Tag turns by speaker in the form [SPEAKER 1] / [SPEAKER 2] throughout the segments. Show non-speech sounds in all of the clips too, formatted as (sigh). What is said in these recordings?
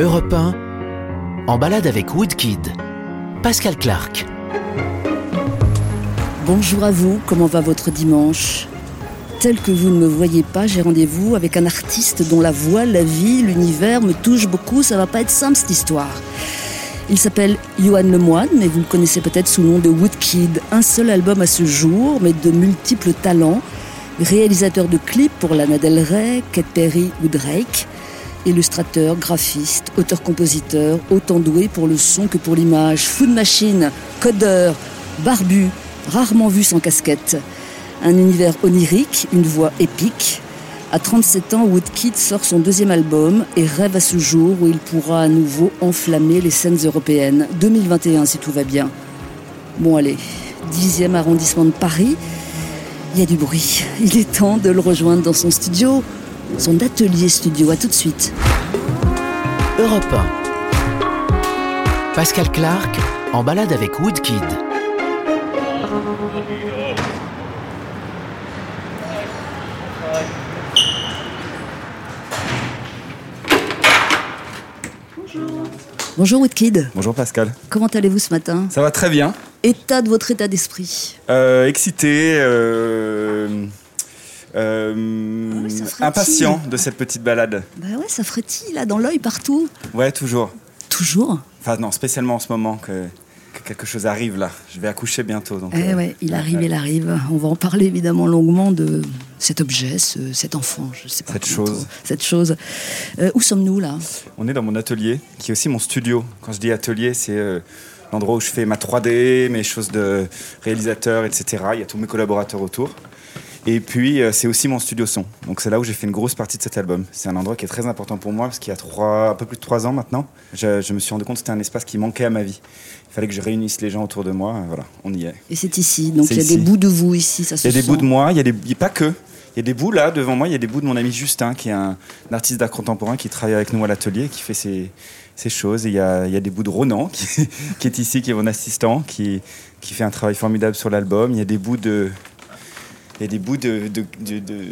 [SPEAKER 1] Europe 1, en balade avec Woodkid. Pascal Clark.
[SPEAKER 2] Bonjour à vous, comment va votre dimanche? Tel que vous ne me voyez pas, j'ai rendez-vous avec un artiste dont la voix, la vie, l'univers me touchent beaucoup. Ça va pas être simple cette histoire. Il s'appelle Johan Lemoine, mais vous le connaissez peut-être sous le nom de Woodkid. Un seul album à ce jour, mais de multiples talents. Réalisateur de clips pour Lana Del Rey, Katy Perry ou Drake. Illustrateur, graphiste, auteur-compositeur, autant doué pour le son que pour l'image. Food machine, codeur, barbu, rarement vu sans casquette. Un univers onirique, une voix épique. À 37 ans, Woodkid sort son deuxième album et rêve à ce jour où il pourra à nouveau enflammer les scènes européennes. 2021 si tout va bien. Bon allez, 10e arrondissement de Paris. Il y a du bruit. Il est temps de le rejoindre dans son studio, son atelier studio. À tout de suite.
[SPEAKER 1] Europe 1. Pascal Clark, en balade avec Woodkid.
[SPEAKER 2] Bonjour Woodkid.
[SPEAKER 3] Bonjour Pascal.
[SPEAKER 2] Comment allez-vous ce matin?
[SPEAKER 3] Ça va très bien.
[SPEAKER 2] État de votre état d'esprit
[SPEAKER 3] Euh, excité, euh, euh,
[SPEAKER 2] Ah oui,
[SPEAKER 3] impatient de cette petite balade.
[SPEAKER 2] Bah ouais, ça frétille là dans l'œil partout?
[SPEAKER 3] Ouais, toujours.
[SPEAKER 2] Toujours?
[SPEAKER 3] Enfin non, spécialement en ce moment que, que quelque chose arrive là. Je vais accoucher bientôt. Donc,
[SPEAKER 2] Eh
[SPEAKER 3] euh,
[SPEAKER 2] ouais, il arrive, il arrive. On va en parler évidemment longuement de cet objet, ce- cet enfant, je sais pas.
[SPEAKER 3] Cette chose.
[SPEAKER 2] Cette chose. Euh, où sommes-nous là?
[SPEAKER 3] On est dans mon atelier, qui est aussi mon studio. Quand je dis atelier, c'est l'endroit où je fais ma 3D, mes choses de réalisateur, etc. Il y a tous mes collaborateurs autour. Et puis, euh, c'est aussi mon studio son. Donc, c'est là où j'ai fait une grosse partie de cet album. C'est un endroit qui est très important pour moi, parce qu'il y a trois, un peu plus de trois ans maintenant, je, je me suis rendu compte que c'était un espace qui manquait à ma vie. Il fallait que je réunisse les gens autour de moi. et Voilà, on y est.
[SPEAKER 2] Et c'est ici. Donc il y a
[SPEAKER 3] ici.
[SPEAKER 2] des bouts de vous ici, ça se
[SPEAKER 3] Il y a des
[SPEAKER 2] sent.
[SPEAKER 3] bouts de moi, il y a des, y a pas que. Il y a des bouts là devant moi, il y a des bouts de mon ami Justin, qui est un, un artiste d'art contemporain qui travaille avec nous à l'atelier, qui fait ses, ses choses. Et il y a, il y a des bouts de Ronan, (laughs) qui, qui est ici, qui est mon assistant, qui, qui fait un travail formidable sur l'album. Il y a des bouts de. Il y a des bouts de, de, de, de,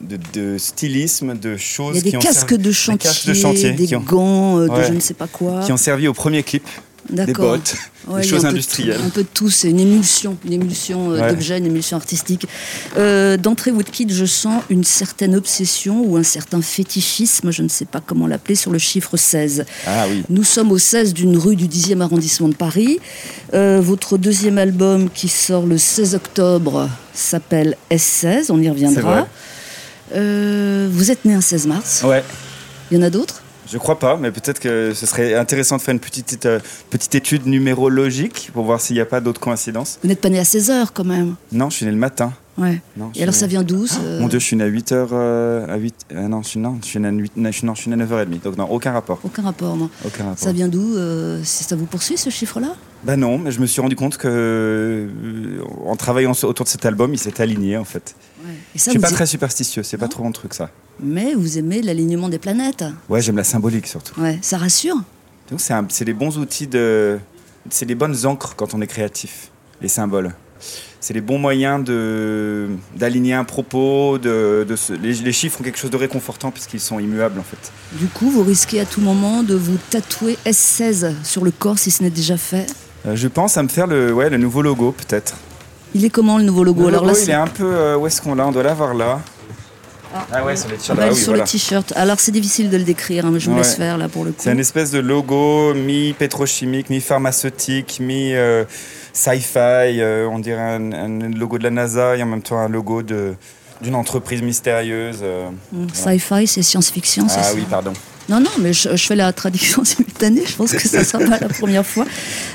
[SPEAKER 3] de- de stylisme, de choses
[SPEAKER 2] Il y a des
[SPEAKER 3] qui ont
[SPEAKER 2] casques
[SPEAKER 3] servi-
[SPEAKER 2] de
[SPEAKER 3] des
[SPEAKER 2] chantier,
[SPEAKER 3] casques de chantier
[SPEAKER 2] des
[SPEAKER 3] qui ont,
[SPEAKER 2] gants, euh, de
[SPEAKER 3] Ouais.
[SPEAKER 2] je ne sais pas quoi.
[SPEAKER 3] qui ont servi au premier clip, des
[SPEAKER 2] D'accord.
[SPEAKER 3] bottes,
[SPEAKER 2] Ouais,
[SPEAKER 3] des choses industrielles.
[SPEAKER 2] un peu de tout, c'est une émulsion, une émulsion euh,
[SPEAKER 3] Ouais.
[SPEAKER 2] d'objets, une émulsion artistique. Euh, D'entrée Woodkid, je sens une certaine obsession ou un certain fétichisme, je ne sais pas comment l'appeler, sur le chiffre 16.
[SPEAKER 3] Ah oui.
[SPEAKER 2] Nous sommes au 16 d'une rue du 10e arrondissement de Paris. Euh, votre deuxième album qui sort le 16 octobre s'appelle S16, on y reviendra. Euh, vous êtes né un 16 mars,
[SPEAKER 3] Ouais.
[SPEAKER 2] il y en a d'autres?
[SPEAKER 3] Je crois pas, mais peut-être que ce serait intéressant de faire une petite, euh, petite étude numérologique pour voir s'il n'y a pas d'autres coïncidences.
[SPEAKER 2] Vous n'êtes pas né à 16 heures quand même
[SPEAKER 3] Non, je suis né le matin.
[SPEAKER 2] Ouais.
[SPEAKER 3] Non,
[SPEAKER 2] Et alors
[SPEAKER 3] suis
[SPEAKER 2] ça vient d'où
[SPEAKER 3] Mon Dieu, je suis né à 8h. à 8... euh, non, je suis, non, je suis né à 8... non, je suis- non, je suis né à 9h30. Donc, non, aucun rapport.
[SPEAKER 2] Aucun rapport, non.
[SPEAKER 3] Aucun rapport.
[SPEAKER 2] Ça vient d'où euh, si Ça vous poursuit ce chiffre-là?
[SPEAKER 3] Bah non, mais je me suis rendu compte que euh, en travaillant autour de cet album, il s'est aligné en fait.
[SPEAKER 2] Et
[SPEAKER 3] Je suis pas très superstitieux, c'est pas trop mon truc ça.
[SPEAKER 2] Mais vous aimez l'alignement des planètes.
[SPEAKER 3] Ouais, j'aime la symbolique surtout.
[SPEAKER 2] Ouais, ça rassure.
[SPEAKER 3] Donc c'est des bons outils de. C'est des bonnes encres quand on est créatif, les symboles. C'est les bons moyens de d'aligner un propos. De, de se- les, les chiffres ont quelque chose de réconfortant puisqu'ils sont immuables en fait.
[SPEAKER 2] Du coup, vous risquez à tout moment de vous tatouer S16 sur le corps si ce n'est déjà fait.
[SPEAKER 3] Euh, je pense à me faire le, ouais, le nouveau logo peut-être.
[SPEAKER 2] Il est comment le nouveau logo
[SPEAKER 3] Le
[SPEAKER 2] Alors
[SPEAKER 3] logo,
[SPEAKER 2] là,
[SPEAKER 3] il
[SPEAKER 2] c'est-
[SPEAKER 3] est un peu. euh, où est-ce qu'on l'a On doit l'avoir là.
[SPEAKER 2] Ah,
[SPEAKER 3] ouais, sur les
[SPEAKER 2] Ah
[SPEAKER 3] t-shirts. Ah oui,
[SPEAKER 2] sur
[SPEAKER 3] voilà.
[SPEAKER 2] le t-shirt. Alors c'est difficile de le décrire, hein, mais je vous
[SPEAKER 3] Ouais.
[SPEAKER 2] laisse faire là pour le coup.
[SPEAKER 3] C'est un espèce de logo mi-pétrochimique, mi-pharmaceutique, mi-sci-fi. euh, on dirait un, un logo de la NASA et en même temps un logo de- d'une entreprise mystérieuse. euh.
[SPEAKER 2] Mm, Sci-fi, c'est science-fiction, c'est
[SPEAKER 3] Ah
[SPEAKER 2] ça
[SPEAKER 3] oui, pardon.
[SPEAKER 2] Non, non, mais je, je fais la traduction (laughs) simultanée, je pense que ça sera pas la première fois.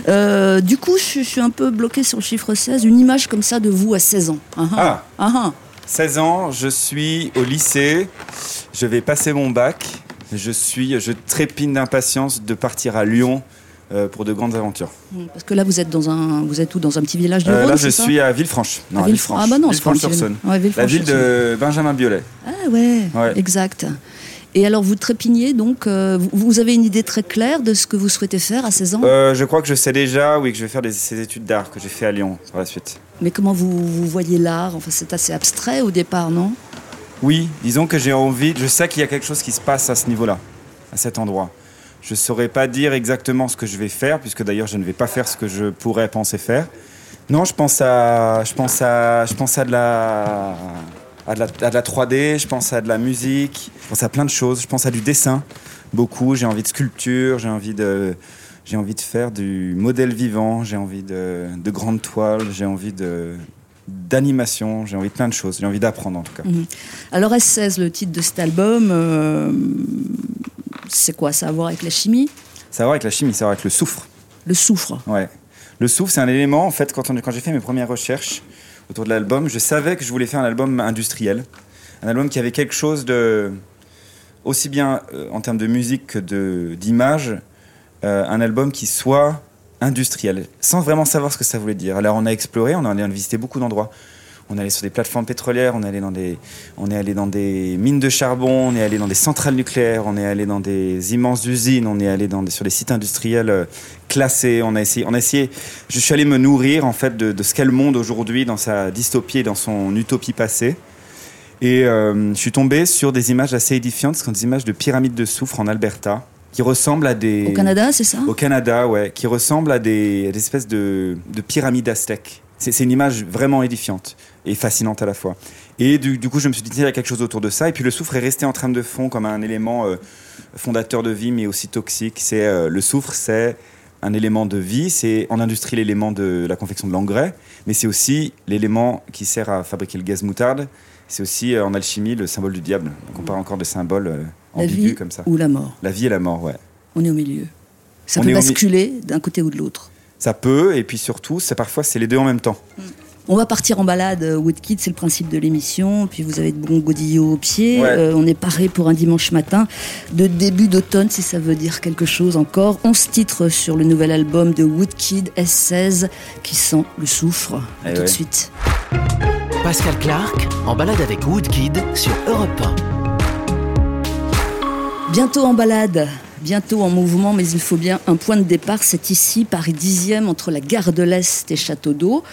[SPEAKER 2] Euh, du coup, je, je suis un peu bloqué sur le chiffre 16, une image comme ça de vous à 16 ans. Ah, ah.
[SPEAKER 3] Ah,
[SPEAKER 2] Ah, ah.
[SPEAKER 3] 16 ans, je suis au lycée, je vais passer mon bac, je, suis, je trépine d'impatience de partir à Lyon euh, pour de grandes aventures.
[SPEAKER 2] Parce que là, vous êtes dans un, vous êtes où Dans un petit village du
[SPEAKER 3] Euh,
[SPEAKER 2] Rhône
[SPEAKER 3] là, je suis à Villefranche. Non,
[SPEAKER 2] À Villefranche. Ah bah non,
[SPEAKER 3] Villefranche-sur-Saône.
[SPEAKER 2] Ouais,
[SPEAKER 3] La
[SPEAKER 2] Villefranche
[SPEAKER 3] ville de Benjamin Biolay.
[SPEAKER 2] Ah ouais,
[SPEAKER 3] Ouais.
[SPEAKER 2] exact. Et alors, vous trépignez, donc, euh, vous- avez une idée très claire de ce que vous souhaitez faire à 16 ans
[SPEAKER 3] Euh, je crois que je sais déjà, oui, que je vais faire des, ces études d'art que j'ai fait à Lyon par la suite.
[SPEAKER 2] Mais comment vous, vous voyez l'art? Enfin, c'est assez abstrait au départ, non?
[SPEAKER 3] Oui, disons que j'ai envie, je sais qu'il y a quelque chose qui se passe à ce niveau-là. à cet endroit. Je ne saurais pas dire exactement ce que je vais faire, puisque d'ailleurs je ne vais pas faire ce que je pourrais penser faire. Non, je pense à, je pense à, je pense à de la, à de la, à de la 3D, je pense à de la musique, je pense à plein de choses, je pense à du dessin, beaucoup. J'ai envie de sculpture, j'ai envie de, j'ai envie de faire du modèle vivant, j'ai envie de, de grandes toiles, j'ai envie de d'animation, j'ai envie de plein de choses, j'ai envie d'apprendre en tout cas.
[SPEAKER 2] Alors S16, le titre de cet album, euh, c'est quoi? Ça a à voir avec la chimie?
[SPEAKER 3] Ça a à voir avec la chimie, ça a à voir avec le soufre.
[SPEAKER 2] Le soufre
[SPEAKER 3] Ouais. Le soufre, c'est un élément, en fait, quand, on- quand j'ai fait mes premières recherches autour de l'album, je savais que je voulais faire un album industriel. Un album qui avait quelque chose de. aussi bien euh, en termes de musique que de- d'image, euh, un album qui soit industriel, sans vraiment savoir ce que ça voulait dire. Alors on a exploré, on a, on a visité beaucoup d'endroits. On est allé sur des plateformes pétrolières, on est allé dans des, on est allé dans des mines de charbon, on est allé dans des centrales nucléaires, on est allé dans des immenses usines, on est allé dans des- sur des sites industriels euh, classés. On a essayé, on a essayé. Je suis allé me nourrir en fait de, de ce qu'est le monde aujourd'hui dans sa dystopie et dans son utopie passée. Et euh, je suis tombé sur des images assez édifiantes, ce sont des images de pyramides de soufre en Alberta, qui ressemblent à des
[SPEAKER 2] Au Canada, c'est ça?
[SPEAKER 3] Au Canada, ouais, qui ressemble à des, à des espèces de, de pyramides aztèques. C'est une image vraiment édifiante et fascinante à la fois. Et du, du coup, je me suis dit, il y a quelque chose autour de ça. Et puis le soufre est resté en trame de fond comme un élément euh, fondateur de vie, mais aussi toxique. C'est euh, le soufre, c'est un élément de vie. C'est en industrie l'élément de la confection de l'engrais, mais c'est aussi l'élément qui sert à fabriquer le gaz moutarde. C'est aussi euh, en alchimie le symbole du diable. Donc on parle encore de symboles ambigus comme ça.
[SPEAKER 2] ou la mort
[SPEAKER 3] La vie et la mort, ouais.
[SPEAKER 2] On est au milieu. Ça
[SPEAKER 3] On
[SPEAKER 2] peut basculer d'un côté ou de l'autre.
[SPEAKER 3] Ça peut, et puis surtout, c'est parfois c'est les deux en même temps.
[SPEAKER 2] On va partir en balade, euh, Woodkid, c'est le principe de l'émission. Puis vous avez de bons godillots aux pieds.
[SPEAKER 3] Ouais.
[SPEAKER 2] Euh, on est paré pour un dimanche matin de début d'automne, si ça veut dire quelque chose encore. 11 titres sur le nouvel album de Woodkid S16 qui sent le soufre.
[SPEAKER 3] Eh
[SPEAKER 2] Tout de suite.
[SPEAKER 1] Pascal Clark en balade avec Woodkid sur Europe 1.
[SPEAKER 2] Bientôt en balade, bientôt en mouvement, mais il faut bien un point de départ. C'est ici, Paris 10e, entre la gare de l'Est et Château d'Eau.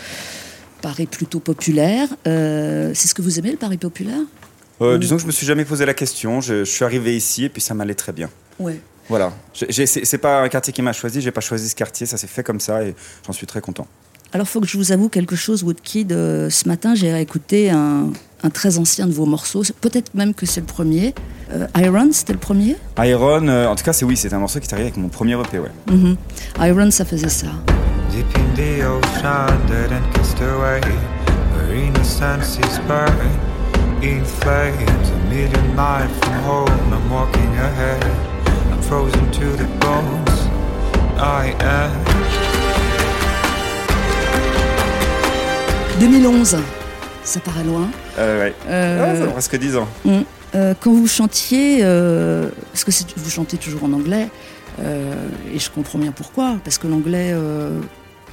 [SPEAKER 2] Paris plutôt populaire. Euh, c'est ce que vous aimez, le Paris populaire?
[SPEAKER 3] Euh, disons que je me suis jamais posé la question. Je, je suis arrivé ici et puis ça m'allait très bien.
[SPEAKER 2] Ouais.
[SPEAKER 3] Voilà. C'est pas un quartier qui m'a choisi. J'ai pas choisi ce quartier. Ça s'est fait comme ça et j'en suis très content.
[SPEAKER 2] Alors, faut que je vous avoue quelque chose, Woodkid. Euh, ce matin, j'ai écouté un, un très ancien de vos morceaux. Peut-être même que c'est le premier. Euh, Iron, c'était le premier?
[SPEAKER 3] Iron, euh, en tout cas, c'est oui, c'est un morceau qui est arrivé avec mon premier EP, ouais.
[SPEAKER 2] Mhm. Iron, ça faisait ça.
[SPEAKER 4] Deep in the ocean, dead and cast away. Marina senses burn in flames. A million miles from home, I'm walking ahead. I'm frozen to the bones. I am.
[SPEAKER 2] 2011, ça paraît loin.
[SPEAKER 3] Euh, ouais.
[SPEAKER 2] Euh,
[SPEAKER 3] Ah, ça fait presque 10 ans.
[SPEAKER 2] Mm. Euh, quand vous chantiez, euh, parce que vous chantez toujours en anglais, et je comprends bien pourquoi, parce que l'anglais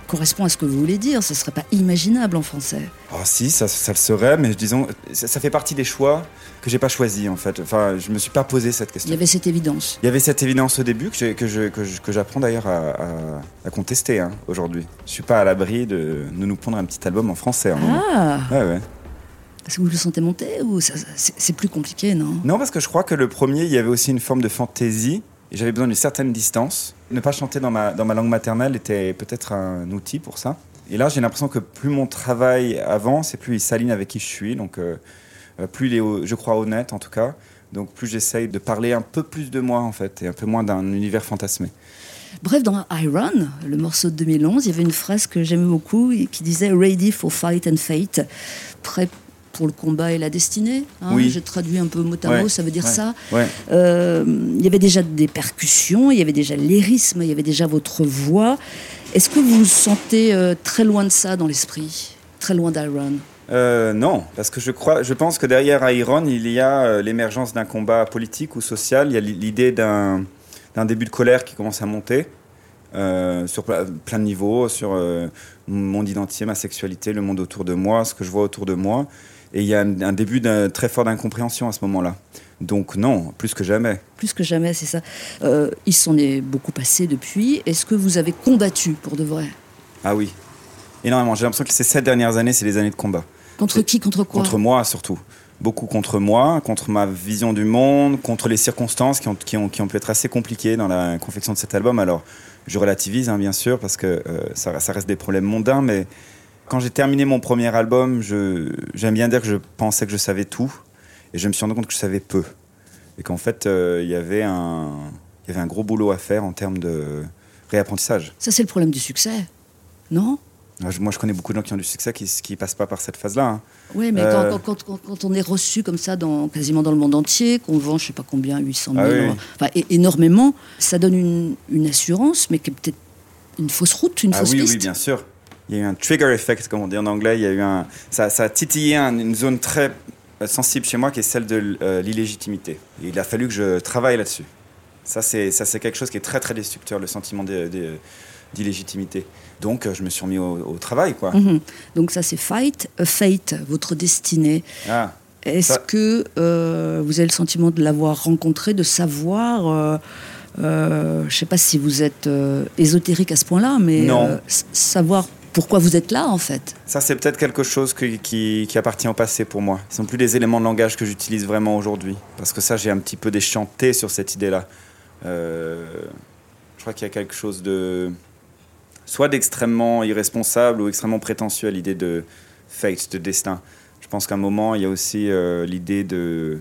[SPEAKER 2] correspond à ce que vous voulez dire, ce serait pas imaginable en français.
[SPEAKER 3] Oh, si, ça, ça le serait, mais disons, ça, ça fait partie des choix que j'ai pas choisi en fait. Enfin, je me suis pas posé cette
[SPEAKER 2] Il
[SPEAKER 3] question.
[SPEAKER 2] y avait cette évidence.
[SPEAKER 3] Il y avait cette évidence au début que, que, je- que, je- que j'apprends d'ailleurs à, à- à contester hein, aujourd'hui. Je suis pas à l'abri de, de nous prendre un petit album en français.
[SPEAKER 2] Ah,
[SPEAKER 3] Ouais, ouais.
[SPEAKER 2] est-ce que vous le sentez monter ou ça- ça- c'est c'est plus compliqué, non?
[SPEAKER 3] Non, parce que je crois que le premier, il y avait aussi une forme de fantaisie. J'avais besoin d'une certaine distance. Ne pas chanter dans ma, dans ma langue maternelle était peut-être un outil pour ça. Et là, j'ai l'impression que plus mon travail avance et plus il s'aligne avec qui je suis. Donc, euh, euh, plus il est, je crois, honnête en tout cas. Donc, plus j'essaye de parler un peu plus de moi en fait et un peu moins d'un univers fantasmé.
[SPEAKER 2] Bref, dans Iron, le morceau de 2011, il y avait une phrase que j'aimais beaucoup qui disait Ready for fight and fate, prêt pour le combat et la destinée. hein.
[SPEAKER 3] Oui.
[SPEAKER 2] J'ai traduit un peu mot à
[SPEAKER 3] Ouais,
[SPEAKER 2] mot, ça veut dire
[SPEAKER 3] ouais,
[SPEAKER 2] ça.
[SPEAKER 3] Ouais.
[SPEAKER 2] Euh, il y avait déjà des percussions, il y avait déjà lyrisme, il y avait déjà votre voix. Est-ce que vous vous sentez euh, très loin de ça dans l'esprit Très loin d'Iron?
[SPEAKER 3] Euh, non, parce que je crois, je pense que derrière Iron, il y a l'émergence d'un combat politique ou social. Il y a l'i- l'idée d'un début de colère qui commence à monter euh, sur plein de niveaux, sur euh, mon identité, ma sexualité, le monde autour de moi, ce que je vois autour de moi. Et il y a un, un début d'un très fort d'incompréhension à ce moment-là. Donc non, plus que jamais.
[SPEAKER 2] Plus que jamais, c'est ça. Euh, il s'en est beaucoup passé depuis. Est-ce que vous avez combattu pour de vrai?
[SPEAKER 3] Ah oui, énormément. J'ai l'impression que ces sept dernières années, c'est des années de combat.
[SPEAKER 2] Contre qui Contre quoi?
[SPEAKER 3] Contre moi surtout. beaucoup contre moi, contre ma vision du monde, contre les circonstances qui ont, qui ont, qui ont pu être assez compliquées dans la confection de cet album. Alors, je relativise, hein, bien sûr, parce que euh, ça, ça reste des problèmes mondains, mais quand j'ai terminé mon premier album, j'aime bien dire que je pensais que je savais tout, et je me suis rendu compte que je savais peu. Et qu'en fait, euh, il y avait un il y avait un gros boulot à faire en termes de réapprentissage.
[SPEAKER 2] Ça, c'est le problème du succès, non?
[SPEAKER 3] Moi, je- connais beaucoup de gens qui ont du succès qui ne passent pas par cette phase-là. hein.
[SPEAKER 2] Oui, mais
[SPEAKER 3] Euh.
[SPEAKER 2] quand, quand- quand- quand on est reçu comme ça dans, quasiment dans le monde entier, qu'on vend, je sais pas combien, 800 000,
[SPEAKER 3] Ah oui,
[SPEAKER 2] enfin, énormément, ça donne une, une assurance, mais qui est peut-être une fausse route, une
[SPEAKER 3] Ah
[SPEAKER 2] fausse
[SPEAKER 3] oui,
[SPEAKER 2] piste.
[SPEAKER 3] oui, bien sûr. Il y a eu un trigger effect, comme on dit en anglais. Il y a eu un, ça, ça a titillé un- une zone très euh, sensible chez moi qui est celle de euh, l'illégitimité. Et il a fallu que je travaille là-dessus. Ça, c'est ça, c'est quelque chose qui est très, très destructeur, le sentiment d'illégitimité. Donc, euh, je me suis remis au, au travail, quoi.
[SPEAKER 2] Mhm. Donc ça, c'est Fight, a Fate, votre destinée.
[SPEAKER 3] Ah,
[SPEAKER 2] Est-ce
[SPEAKER 3] Ça-
[SPEAKER 2] que euh, vous avez le sentiment de l'avoir rencontré, de savoir euh, euh, Je ne sais pas si vous êtes euh, ésotérique à ce point-là, mais euh, savoir pourquoi vous êtes là, en fait?
[SPEAKER 3] ça, c'est peut-être quelque chose qui appartient au passé pour moi. Ce ne sont plus des éléments de langage que j'utilise vraiment aujourd'hui. Parce que ça, j'ai un petit peu déchanté sur cette idée-là. Euh, je crois qu'il y a quelque chose de. soit d'extrêmement irresponsable ou extrêmement prétentieux à l'idée de fate, de destin. Je pense qu'à un moment, il y a aussi euh, l'idée de.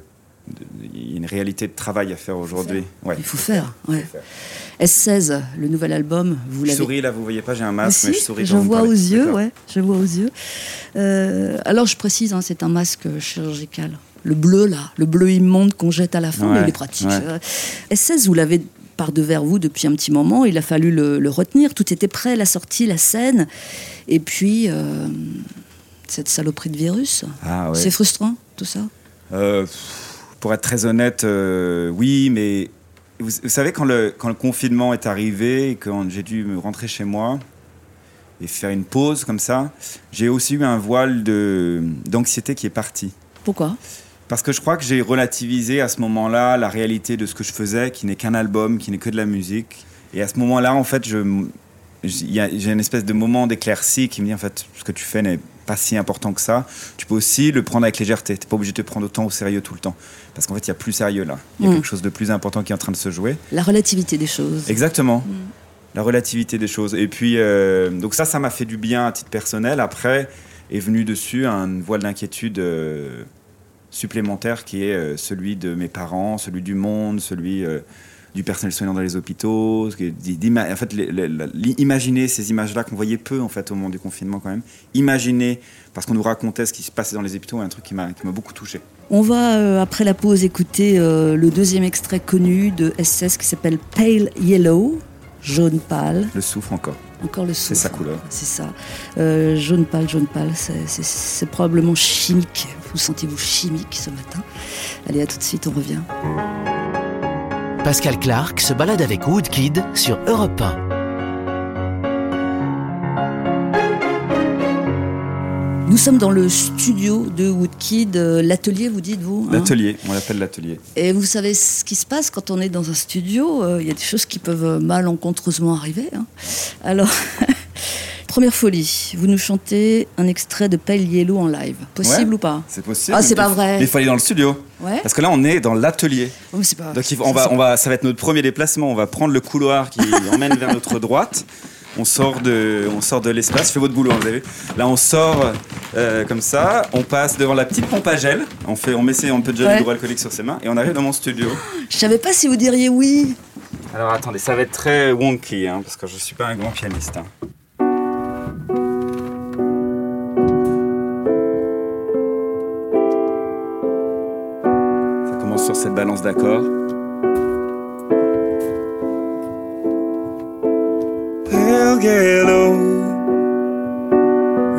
[SPEAKER 3] Il y a une réalité de travail à faire aujourd'hui. Ouais.
[SPEAKER 2] Il faut faire. ouais.
[SPEAKER 3] faire.
[SPEAKER 2] S16, le nouvel album, vous
[SPEAKER 3] Je
[SPEAKER 2] l'avez
[SPEAKER 3] souris là, vous voyez pas, j'ai un
[SPEAKER 2] Ah,
[SPEAKER 3] masque, mais je
[SPEAKER 2] si,
[SPEAKER 3] souris.
[SPEAKER 2] je vois aux yeux, ouais, je vois aux yeux. Euh, alors je précise, hein, c'est un masque chirurgical. Le bleu là, le bleu immonde qu'on jette à la fin, mais il est pratique.
[SPEAKER 3] ouais.
[SPEAKER 2] Euh, S16, vous l'avez par devers vous depuis un petit moment. Il a fallu le, le retenir. Tout était prêt, la sortie, la scène, et puis euh, cette saloperie de virus.
[SPEAKER 3] Ah ouais.
[SPEAKER 2] C'est frustrant, tout ça?
[SPEAKER 3] Euh, pour être très honnête, euh, oui, mais vous, vous savez, quand le, quand le confinement est arrivé et quand j'ai dû me rentrer chez moi et faire une pause comme ça, j'ai aussi eu un voile d'anxiété qui est parti.
[SPEAKER 2] Pourquoi?
[SPEAKER 3] Parce que je crois que j'ai relativisé à ce moment-là la réalité de ce que je faisais, qui n'est qu'un album, qui n'est que de la musique. Et à ce moment-là, en fait, j'ai une espèce de moment d'éclaircie qui me dit, en fait, ce que tu fais n'est pas si important que ça. Tu peux aussi le prendre avec légèreté. Tu n'es pas obligé de te prendre autant au sérieux tout le temps. Parce qu'en fait, il y a plus sérieux là. Il y a
[SPEAKER 2] Mm.
[SPEAKER 3] quelque chose de plus important qui est en train de se jouer.
[SPEAKER 2] La relativité des choses.
[SPEAKER 3] Exactement. La relativité des choses. Et puis, euh, donc ça, ça m'a fait du bien à titre personnel. Après, est venu dessus un voile d'inquiétude euh, supplémentaire qui est euh, celui de mes parents, celui du monde, celui du personnel soignant dans les hôpitaux. En fait, imaginer ces images-là qu'on voyait peu en fait au moment du confinement quand même. Imaginer, parce qu'on nous racontait ce qui se passait dans les hôpitaux, un truc qui m'a beaucoup touché.
[SPEAKER 2] On va, euh, après la pause, écouter euh, le deuxième extrait connu de SS qui s'appelle Pale Yellow, jaune pâle.
[SPEAKER 3] Le souffle encore.
[SPEAKER 2] Encore le souffle.
[SPEAKER 3] sa couleur.
[SPEAKER 2] C'est ça. Euh, jaune pâle, jaune pâle, c'est- c'est c'est probablement chimique. Vous sentez-vous chimique ce matin? Allez, à tout de suite, on revient.
[SPEAKER 1] Pascal Clark se balade avec Woodkid sur Europe 1.
[SPEAKER 2] Nous sommes dans le studio de Woodkid, euh, l'atelier, vous dites-vous hein
[SPEAKER 3] L'atelier, on l'appelle l'atelier.
[SPEAKER 2] Et vous savez ce qui se passe quand on est dans un studio euh, Il y a des choses qui peuvent malencontreusement arriver. hein. Alors, (laughs) première folie, vous nous chantez un extrait de Pale Yellow en live. Possible
[SPEAKER 3] Ouais.
[SPEAKER 2] ou pas
[SPEAKER 3] C'est possible.
[SPEAKER 2] Ah, c'est pas vrai.
[SPEAKER 3] mais Il faut aller dans le studio.
[SPEAKER 2] Ouais
[SPEAKER 3] Parce que là, on est dans l'atelier.
[SPEAKER 2] Oh, pas...
[SPEAKER 3] Donc on va, on va, ça va être notre premier déplacement. On va prendre le couloir qui (laughs) emmène vers notre droite. On sort de, on sort de l'espace. Fais votre boulot, hein, vous avez vu. Là, on sort euh, comme ça. On passe devant la petite pompe à gel. On fait, on met ses- un peu de gel
[SPEAKER 2] Ouais.
[SPEAKER 3] hydroalcoolique sur ses mains et on arrive dans mon studio.
[SPEAKER 2] Je savais pas si vous diriez oui.
[SPEAKER 3] Alors attendez, ça va être très wonky hein, parce que je suis pas un grand pianiste. hein. Cette balance d'accords.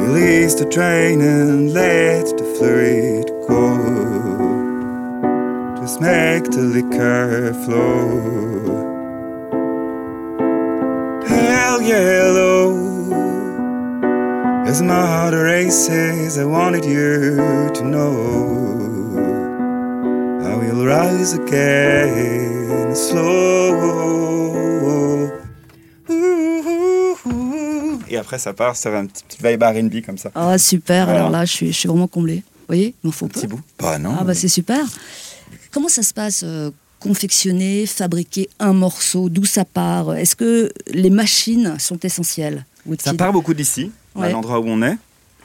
[SPEAKER 4] Release the train and let the fluid go. Just make the liquor flow. Pale yellow. As my heart races, I wanted you to know. I will rise again slow.
[SPEAKER 3] Et après, ça part sur un petit, petit vibe R&B comme ça.
[SPEAKER 2] Ah super,
[SPEAKER 3] Voilà.
[SPEAKER 2] alors là je suis, je suis vraiment comblée. voyez, il m'en faut
[SPEAKER 3] Un petit bout Bah non.
[SPEAKER 2] Ah bah c'est super. Comment ça se passe euh, confectionner, fabriquer un morceau? D'où ça part? Est-ce que les machines sont essentielles
[SPEAKER 3] Ça part beaucoup d'ici, à
[SPEAKER 2] Ouais.
[SPEAKER 3] l'endroit où on est.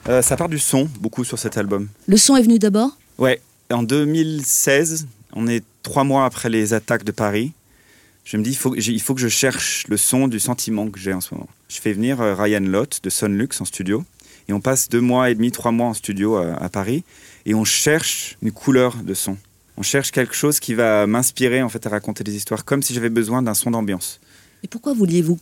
[SPEAKER 3] Euh, ça part du son, beaucoup sur cet album.
[SPEAKER 2] Le son est venu d'abord?
[SPEAKER 3] Ouais, en 2016, on est trois mois après les attaques de Paris. Je me dis, il faut, que- j'ai- il faut que je cherche le son du sentiment que j'ai en ce moment. Je fais venir euh, Ryan Lott de Sonlux en studio. Et on passe deux mois et demi, trois mois en studio à, à Paris. Et on cherche une couleur de son. On cherche quelque chose qui va m'inspirer en fait à raconter des histoires, comme si j'avais besoin d'un son d'ambiance.
[SPEAKER 2] Et pourquoi vouliez-vous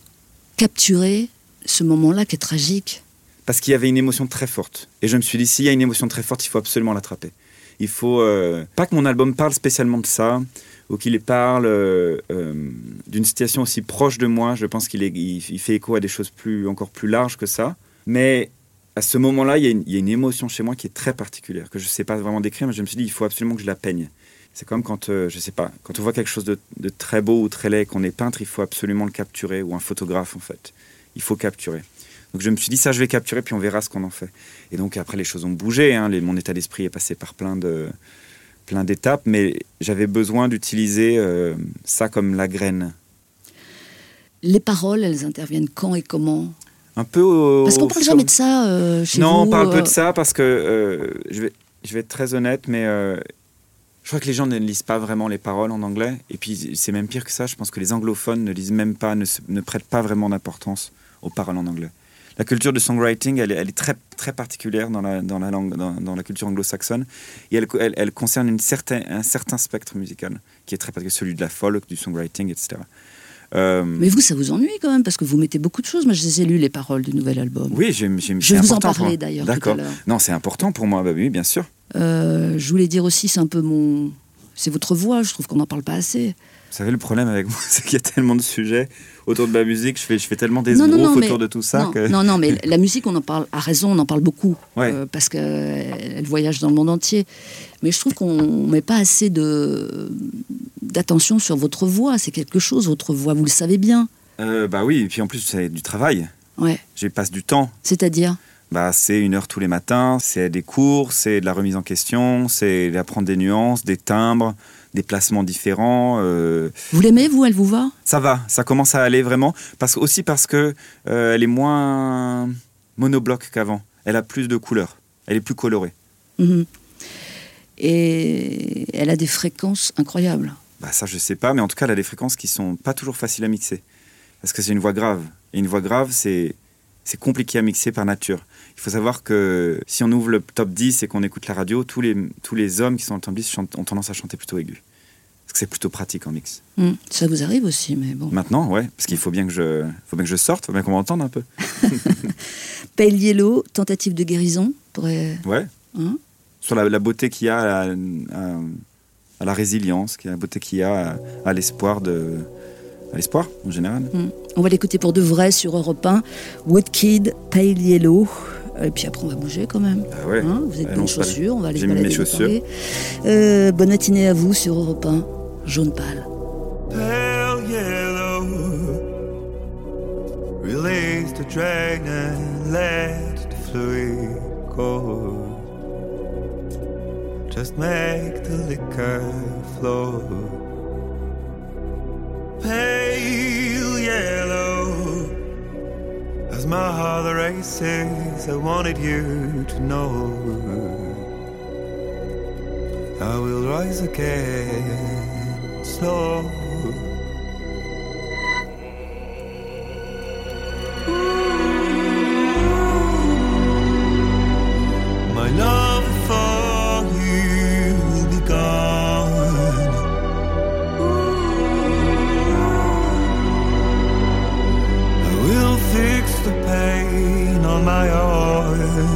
[SPEAKER 2] capturer ce moment-là qui est tragique?
[SPEAKER 3] Parce qu'il y avait une émotion très forte. Et je me suis dit, s'il y a une émotion très forte, il faut absolument l'attraper. Il faut euh, pas que mon album parle spécialement de ça, ou qu'il parle euh, euh, d'une situation aussi proche de moi. Je pense qu'il fait écho à des choses plus, encore plus larges que ça. Mais à ce moment-là, il y, a une- émotion chez moi qui est très particulière, que je ne sais pas vraiment décrire, mais je me suis dit, il faut absolument que je la peigne. C'est comme quand, sais pas, quand on voit quelque chose de, de très beau ou très laid, qu'on est peintre, il faut absolument le capturer, ou un photographe en fait. Il faut capturer. Donc je me suis dit, ça je vais capturer, puis on verra ce qu'on en fait. Et donc après, les choses ont bougé, hein, les- mon état d'esprit est passé par plein de plein d'étapes, mais j'avais besoin d'utiliser euh, ça comme la graine.
[SPEAKER 2] Les paroles, elles interviennent quand et comment?
[SPEAKER 3] Un peu au...
[SPEAKER 2] Parce qu'on parle jamais de ça euh, chez
[SPEAKER 3] non,
[SPEAKER 2] vous.
[SPEAKER 3] on parle peu
[SPEAKER 2] euh,
[SPEAKER 3] de ça parce que euh, je, vais, je vais être très honnête, mais euh, je crois que les gens ne lisent pas vraiment les paroles en anglais. Et puis c'est même pire que ça, je pense que les anglophones ne lisent même pas, ne, se- ne prêtent pas vraiment d'importance aux paroles en anglais. La culture du songwriting, elle est, elle est très, très particulière dans la, dans la, langue, dans, dans la culture anglo-saxonne. Et elle, elle, elle concerne une certain, un certain spectre musical, qui est très particulier, celui de la folk, du songwriting, etc. Euh,
[SPEAKER 2] Mais vous, ça vous ennuie quand même, parce que vous mettez beaucoup de choses. Moi, je les ai lues, les paroles du nouvel album.
[SPEAKER 3] oui, j'aime, j'aime,
[SPEAKER 2] Je vais vous en
[SPEAKER 3] moi.
[SPEAKER 2] d'ailleurs
[SPEAKER 3] D'accord. Non, c'est important pour moi, bah oui, bien sûr.
[SPEAKER 2] Euh, je voulais dire aussi, c'est un peu mon. C'est votre voix, je trouve qu'on n'en parle pas assez.
[SPEAKER 3] Vous savez, le problème avec moi, (laughs) c'est qu'il y a tellement de sujets autour de ma musique, je fais, je fais tellement des
[SPEAKER 2] Non, non,
[SPEAKER 3] esbroufs
[SPEAKER 2] non,
[SPEAKER 3] autour
[SPEAKER 2] mais-
[SPEAKER 3] de tout ça
[SPEAKER 2] non,
[SPEAKER 3] que...
[SPEAKER 2] non, non, mais (laughs) la musique, on en parle, à raison, on en parle beaucoup,
[SPEAKER 3] Ouais.
[SPEAKER 2] euh, parce qu'elle voyage dans le monde entier. Mais je trouve qu'on ne met pas assez de d'attention sur votre voix. C'est quelque chose, votre voix, vous le savez bien.
[SPEAKER 3] Euh, bah oui, et puis en plus, c'est du travail.
[SPEAKER 2] Ouais.
[SPEAKER 3] Je passe du temps.
[SPEAKER 2] C'est-à-dire?
[SPEAKER 3] Bah, c'est une heure tous les matins, c'est des cours, c'est de la remise en question, c'est d'apprendre des nuances, des timbres, des placements différents. euh,
[SPEAKER 2] Vous l'aimez, vous Elle vous va?
[SPEAKER 3] Ça va, ça commence à aller vraiment. Parce, aussi parce que euh, elle est moins monobloc qu'avant. Elle a plus de couleurs. Elle est plus colorée.
[SPEAKER 2] Mhm. Et elle a des fréquences incroyables.
[SPEAKER 3] Bah, ça, je sais pas, mais en tout cas, elle a des fréquences qui sont pas toujours faciles à mixer. Parce que c'est une voix grave. Et une voix grave, c'est compliqué à mixer par nature. Il faut savoir que si on ouvre le top 10 et qu'on écoute la radio, tous les, tous les hommes qui sont dans le top 10 chantent- ont tendance à chanter plutôt aigu. Parce que c'est plutôt pratique en mix.
[SPEAKER 2] Mhm. Ça vous arrive aussi, mais bon.
[SPEAKER 3] Maintenant, ouais, parce qu'il faut bien que je, faut bien que je sorte, faut bien qu'on m'entende un peu. (laughs)
[SPEAKER 2] Pale Yellow, tentative de guérison. Pourrait...
[SPEAKER 3] Ouais.
[SPEAKER 2] Hein?
[SPEAKER 3] Sur la, la beauté qu'il y a à, à- à la résilience, la beauté qu'il y a à, à l'espoir de, à l'espoir en général.
[SPEAKER 2] Mhm. On va l'écouter pour de vrai sur Europe 1. Woodkid, Pale Yellow. Et puis après, on va bouger quand même.
[SPEAKER 3] Ah ouais.
[SPEAKER 2] Hein, vous êtes bonnes chaussures, on va aller
[SPEAKER 3] J'ai
[SPEAKER 2] se
[SPEAKER 3] mis mes
[SPEAKER 2] balader, vous
[SPEAKER 3] chaussures.
[SPEAKER 2] Euh, bonne matinée à vous sur Europe 1, jaune pâle.
[SPEAKER 4] pale yellow. Release the drain and let the fluid go. Just make the liquor flow. Pale yellow. As my heart races, I wanted you to know. I will rise again, slow. My love for my
[SPEAKER 2] heart.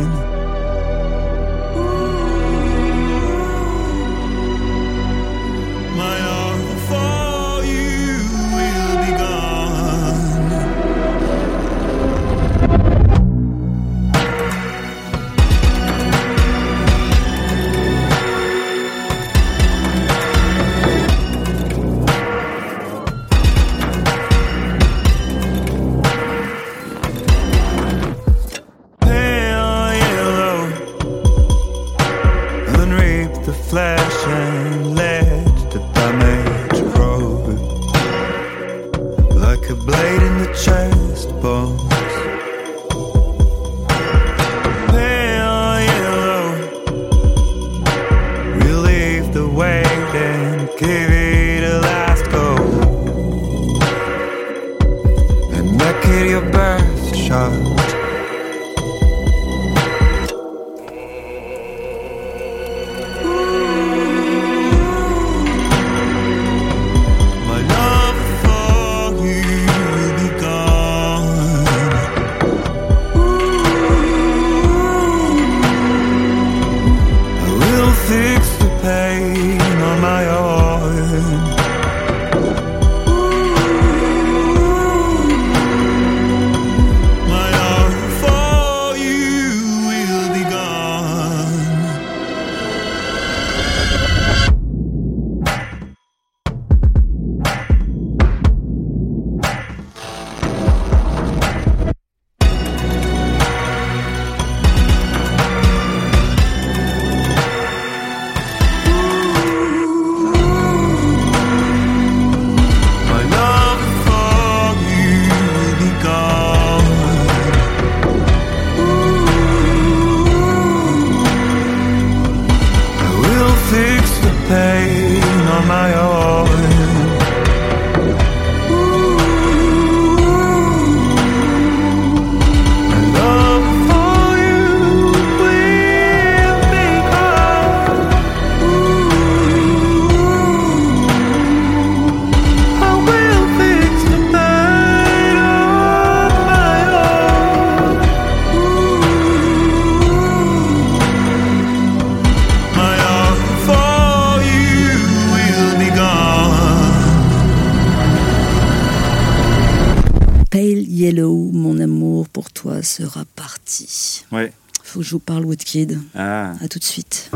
[SPEAKER 2] Je vous parle Woodkid.
[SPEAKER 3] Ah.
[SPEAKER 2] À tout de suite.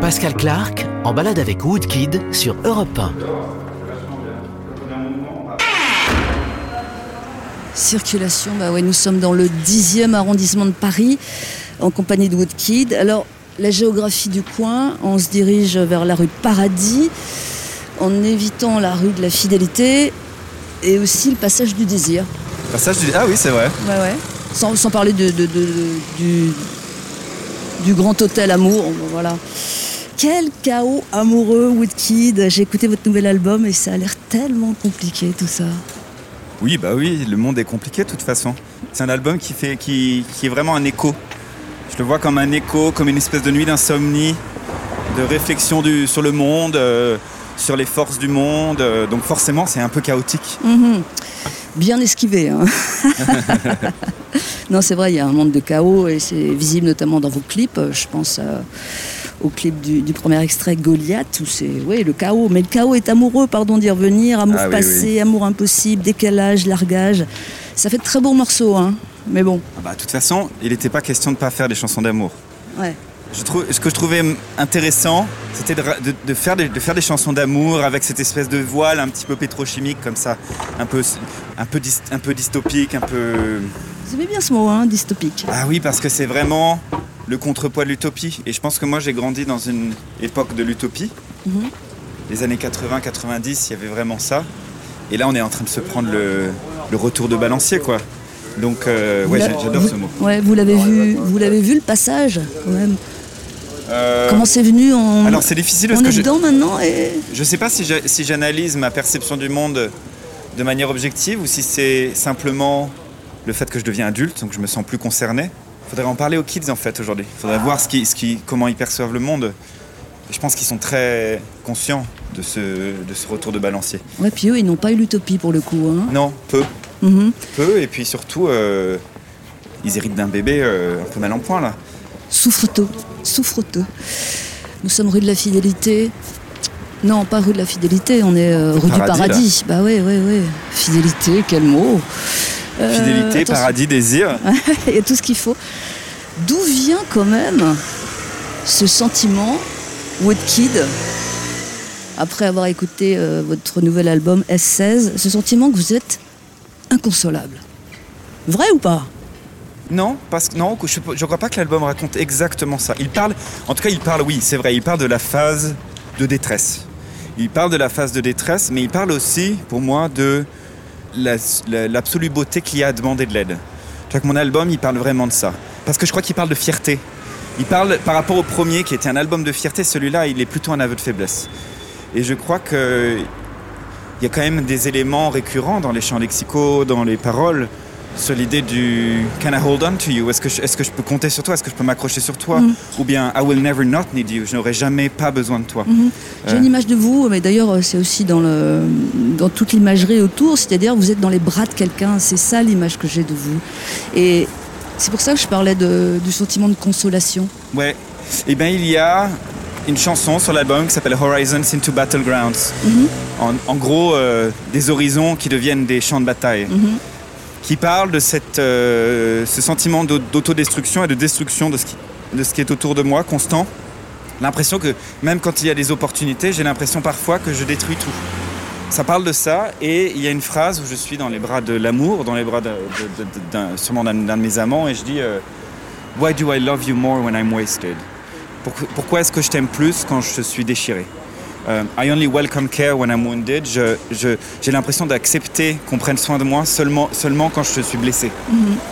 [SPEAKER 1] Pascal Clark en balade avec Woodkid sur Europe 1.
[SPEAKER 2] Circulation, bah ouais, nous sommes dans le 10e arrondissement de Paris, en compagnie de Woodkid. Alors, la géographie du coin, on se dirige vers la rue Paradis, en évitant la rue de la Fidélité et aussi le passage du Désir.
[SPEAKER 3] Passage du... Ah oui, c'est vrai.
[SPEAKER 2] Ouais, ouais. Sans, sans parler de, de- de- du, du grand hôtel Amour, voilà. Quel chaos amoureux, Woodkid. J'ai écouté votre nouvel album et ça a l'air tellement compliqué tout ça.
[SPEAKER 3] Oui, bah oui, le monde est compliqué de toute façon. C'est un album qui, fait, qui, qui est vraiment un écho. Je le vois comme un écho, comme une espèce de nuit d'insomnie, de réflexion du, sur le monde, euh, sur les forces du monde. euh, donc forcément, c'est un peu chaotique.
[SPEAKER 2] Mhm. Bien esquivé. hein. (laughs) non, c'est vrai, il y a un monde de chaos et c'est visible notamment dans vos clips. Je pense euh, au clip du, du premier extrait Goliath où c'est oui, le chaos. Mais le chaos est amoureux, pardon d'y revenir. Amour
[SPEAKER 3] Ah oui,
[SPEAKER 2] passé, amour impossible, décalage, largage. Ça fait de très beaux morceaux, hein. Mais bon,
[SPEAKER 3] Ah bah, de toute façon, il n'était pas question de ne pas faire des chansons d'amour.
[SPEAKER 2] ouais.
[SPEAKER 3] Je trouve, ce que je trouvais intéressant, c'était de, ra- de- de faire des, de faire des chansons d'amour avec cette espèce de voile un petit peu pétrochimique comme ça, un peu, un peu, un peu dystopique, un peu...
[SPEAKER 2] Vous aimez bien ce mot, hein, dystopique.
[SPEAKER 3] Ah oui, parce que c'est vraiment le contrepoids de l'utopie. Et je pense que moi, j'ai grandi dans une époque de l'utopie.
[SPEAKER 2] Mhm.
[SPEAKER 3] Les années 80-90, il y avait vraiment ça. Et là, on est en train de se prendre le, le retour de balancier, quoi. Donc, euh, ouais, j'adore ce mot.
[SPEAKER 2] Ouais, vous l'avez vu, vous l'avez vu le passage, quand même.
[SPEAKER 3] Euh,
[SPEAKER 2] Comment c'est venu on...
[SPEAKER 3] alors, c'est difficile parce
[SPEAKER 2] on
[SPEAKER 3] que
[SPEAKER 2] est
[SPEAKER 3] je,
[SPEAKER 2] dedans maintenant et
[SPEAKER 3] je sais pas si j'a- si j'analyse ma perception du monde de manière objective ou si c'est simplement le fait que je deviens adulte, donc je me sens plus concerné. Faudrait en parler aux kids en fait aujourd'hui. Faudrait voir ce qui, ce qui, comment ils perçoivent le monde. Je pense qu'ils sont très conscients de ce, de ce retour de balancier.
[SPEAKER 2] ouais, puis eux, ils n'ont pas eu l'utopie pour le coup. Hein.
[SPEAKER 3] Non, peu,
[SPEAKER 2] Mhm.
[SPEAKER 3] peu, et puis surtout, euh, ils héritent d'un bébé euh, un peu mal en point là.
[SPEAKER 2] Souffre-teux, souffre-teux. Nous sommes rue de la Fidélité. Non, pas rue de la Fidélité, on est euh, rue du
[SPEAKER 3] Paradis.
[SPEAKER 2] Bah oui, oui, oui. Fidélité, quel mot. Euh,
[SPEAKER 3] Fidélité,
[SPEAKER 2] attention.
[SPEAKER 3] paradis, désir. (laughs)
[SPEAKER 2] Il y a tout ce qu'il faut. D'où vient quand même ce sentiment, Woodkid, après avoir écouté euh, votre nouvel album S16, ce sentiment que vous êtes inconsolable? Vrai ou pas?
[SPEAKER 3] Non, parce que non, je ne crois pas que l'album raconte exactement ça. Il parle, en tout cas, il parle, oui, c'est vrai, il parle de la phase de détresse. Il parle de la phase de détresse, mais il parle aussi, pour moi, de la- la- l'absolue beauté qu'il y a à demander de l'aide. Que mon album, il parle vraiment de ça. Parce que je crois qu'il parle de fierté. Il parle, par rapport au premier, qui était un album de fierté, celui-là, il est plutôt un aveu de faiblesse. Et je crois que il y a quand même des éléments récurrents dans les chants lexicaux, dans les paroles, sur l'idée du Can I hold on to you? Est-ce que, je, est-ce que je peux compter sur toi? Est-ce que je peux m'accrocher sur toi? Ou bien I will never not need you Je n'aurai jamais pas besoin de toi.
[SPEAKER 2] J'ai
[SPEAKER 3] Euh.
[SPEAKER 2] une image de vous, mais d'ailleurs c'est aussi dans, le, dans toute l'imagerie autour, c'est-à-dire vous êtes dans les bras de quelqu'un, c'est ça l'image que j'ai de vous. Et c'est pour ça que je parlais de- du sentiment de consolation.
[SPEAKER 3] Ouais. Et bien il y a une chanson sur l'album qui s'appelle Horizons into Battlegrounds. En, en gros, euh, des horizons qui deviennent des champs de bataille. Qui parle de euh, ce sentiment d'au- d'autodestruction et de destruction de ce, qui, est autour de moi, constant. L'impression que même quand il y a des opportunités, j'ai l'impression parfois que je détruis tout. Ça parle de ça et il y a une phrase où je suis dans les bras de l'amour, dans les bras sûrement d'un, de mes amants et je dis euh, Why do I love you more when I'm wasted? Pourquoi est-ce que je t'aime plus quand je suis déchiré? Euh, I only welcome care when I'm wounded. Je- je- j'ai l'impression d'accepter qu'on prenne soin de moi seulement, seulement quand je suis blessé.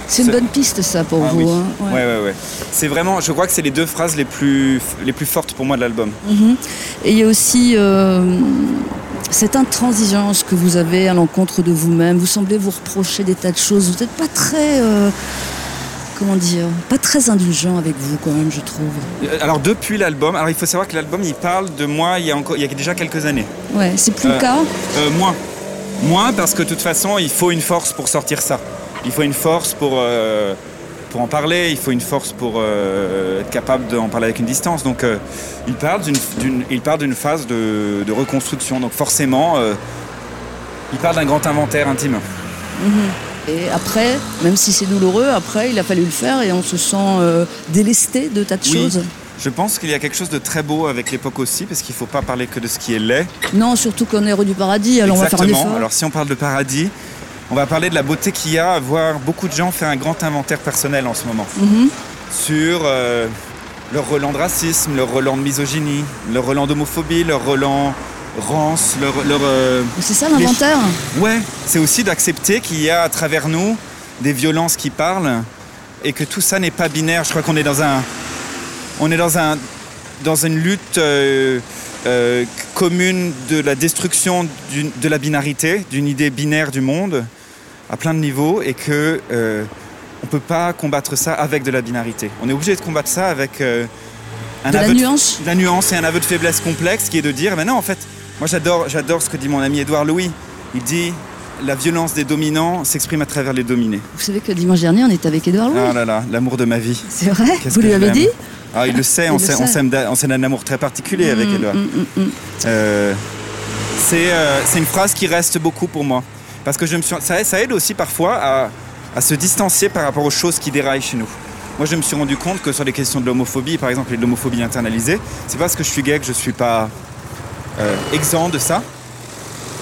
[SPEAKER 2] C'est une bonne piste ça pour
[SPEAKER 3] Ah
[SPEAKER 2] vous.
[SPEAKER 3] oui.
[SPEAKER 2] hein, ouais.
[SPEAKER 3] Ouais, ouais, ouais. C'est vraiment, je crois que c'est les deux phrases les plus, les plus fortes pour moi de l'album.
[SPEAKER 2] Et il y a aussi euh, cette intransigeance que vous avez à l'encontre de vous-même. Vous semblez vous reprocher des tas de choses. Vous n'êtes pas très, euh, comment dire, pas très indulgent avec vous quand même, je trouve.
[SPEAKER 3] Euh, Alors depuis l'album, alors il faut savoir que l'album il parle de moi il y a, encore, il y a déjà quelques années.
[SPEAKER 2] Ouais, c'est plus le
[SPEAKER 3] Euh,
[SPEAKER 2] cas.
[SPEAKER 3] Euh, moins. Moins parce que de toute façon, il faut une force pour sortir ça. Il faut une force pour, euh, pour en parler, il faut une force pour euh, être capable d'en parler avec une distance. Donc il parle d'une, d'une- il parle d'une phase de, de reconstruction. Donc forcément, il parle d'un grand inventaire intime.
[SPEAKER 2] Et après, même si c'est douloureux, après, il a fallu le faire et on se sent euh, délesté de tas de
[SPEAKER 3] Oui.
[SPEAKER 2] choses.
[SPEAKER 3] Je pense qu'il y a quelque chose de très beau avec l'époque aussi, parce qu'il ne faut pas parler que de ce qui est laid.
[SPEAKER 2] Non, surtout qu'on est rue du paradis, alors on va faire
[SPEAKER 3] Exactement. Alors si on parle de paradis, on va parler de la beauté qu'il y a à voir beaucoup de gens faire un grand inventaire personnel en ce moment.
[SPEAKER 2] Mhm.
[SPEAKER 3] Sur euh, leur relent de racisme, leur relent de misogynie, leur relent d'homophobie, leur relent rance, leur... leur euh,
[SPEAKER 2] C'est ça l'inventaire
[SPEAKER 3] Ouais, c'est aussi d'accepter qu'il y a à travers nous des violences qui parlent et que tout ça n'est pas binaire. Je crois qu'on est dans un... On est dans un dans une lutte euh, euh, commune de la destruction de la binarité, d'une idée binaire du monde à plein de niveaux et que euh, on peut pas combattre ça avec de la binarité. On est obligé de combattre ça avec euh, un
[SPEAKER 2] De la nuance
[SPEAKER 3] de la nuance et un aveu de faiblesse complexe qui est de dire mais non en fait moi j'adore j'adore ce que dit mon ami Édouard Louis. Il dit la violence des dominants s'exprime à travers les dominés.
[SPEAKER 2] Vous savez que dimanche dernier, on était avec Edouard Louis.
[SPEAKER 3] Ah là là, l'amour de ma vie.
[SPEAKER 2] C'est vrai
[SPEAKER 3] Qu'est-ce
[SPEAKER 2] Vous lui avez dit
[SPEAKER 3] Ah, il le sait,
[SPEAKER 2] Il
[SPEAKER 3] on
[SPEAKER 2] le
[SPEAKER 3] s'aime-
[SPEAKER 2] sait.
[SPEAKER 3] on s'aime d'a- on s'aime d'un amour très particulier avec
[SPEAKER 2] Mm,
[SPEAKER 3] Édouard.
[SPEAKER 2] mm, mm.
[SPEAKER 3] Euh, c'est euh, c'est une phrase qui reste beaucoup pour moi. Parce que je me suis, ça, ça aide aussi parfois à, à se distancier par rapport aux choses qui déraillent chez nous. Moi, je me suis rendu compte que sur les questions de l'homophobie, par exemple, et de l'homophobie internalisée, c'est parce que je suis gay que je suis pas exempt de ça.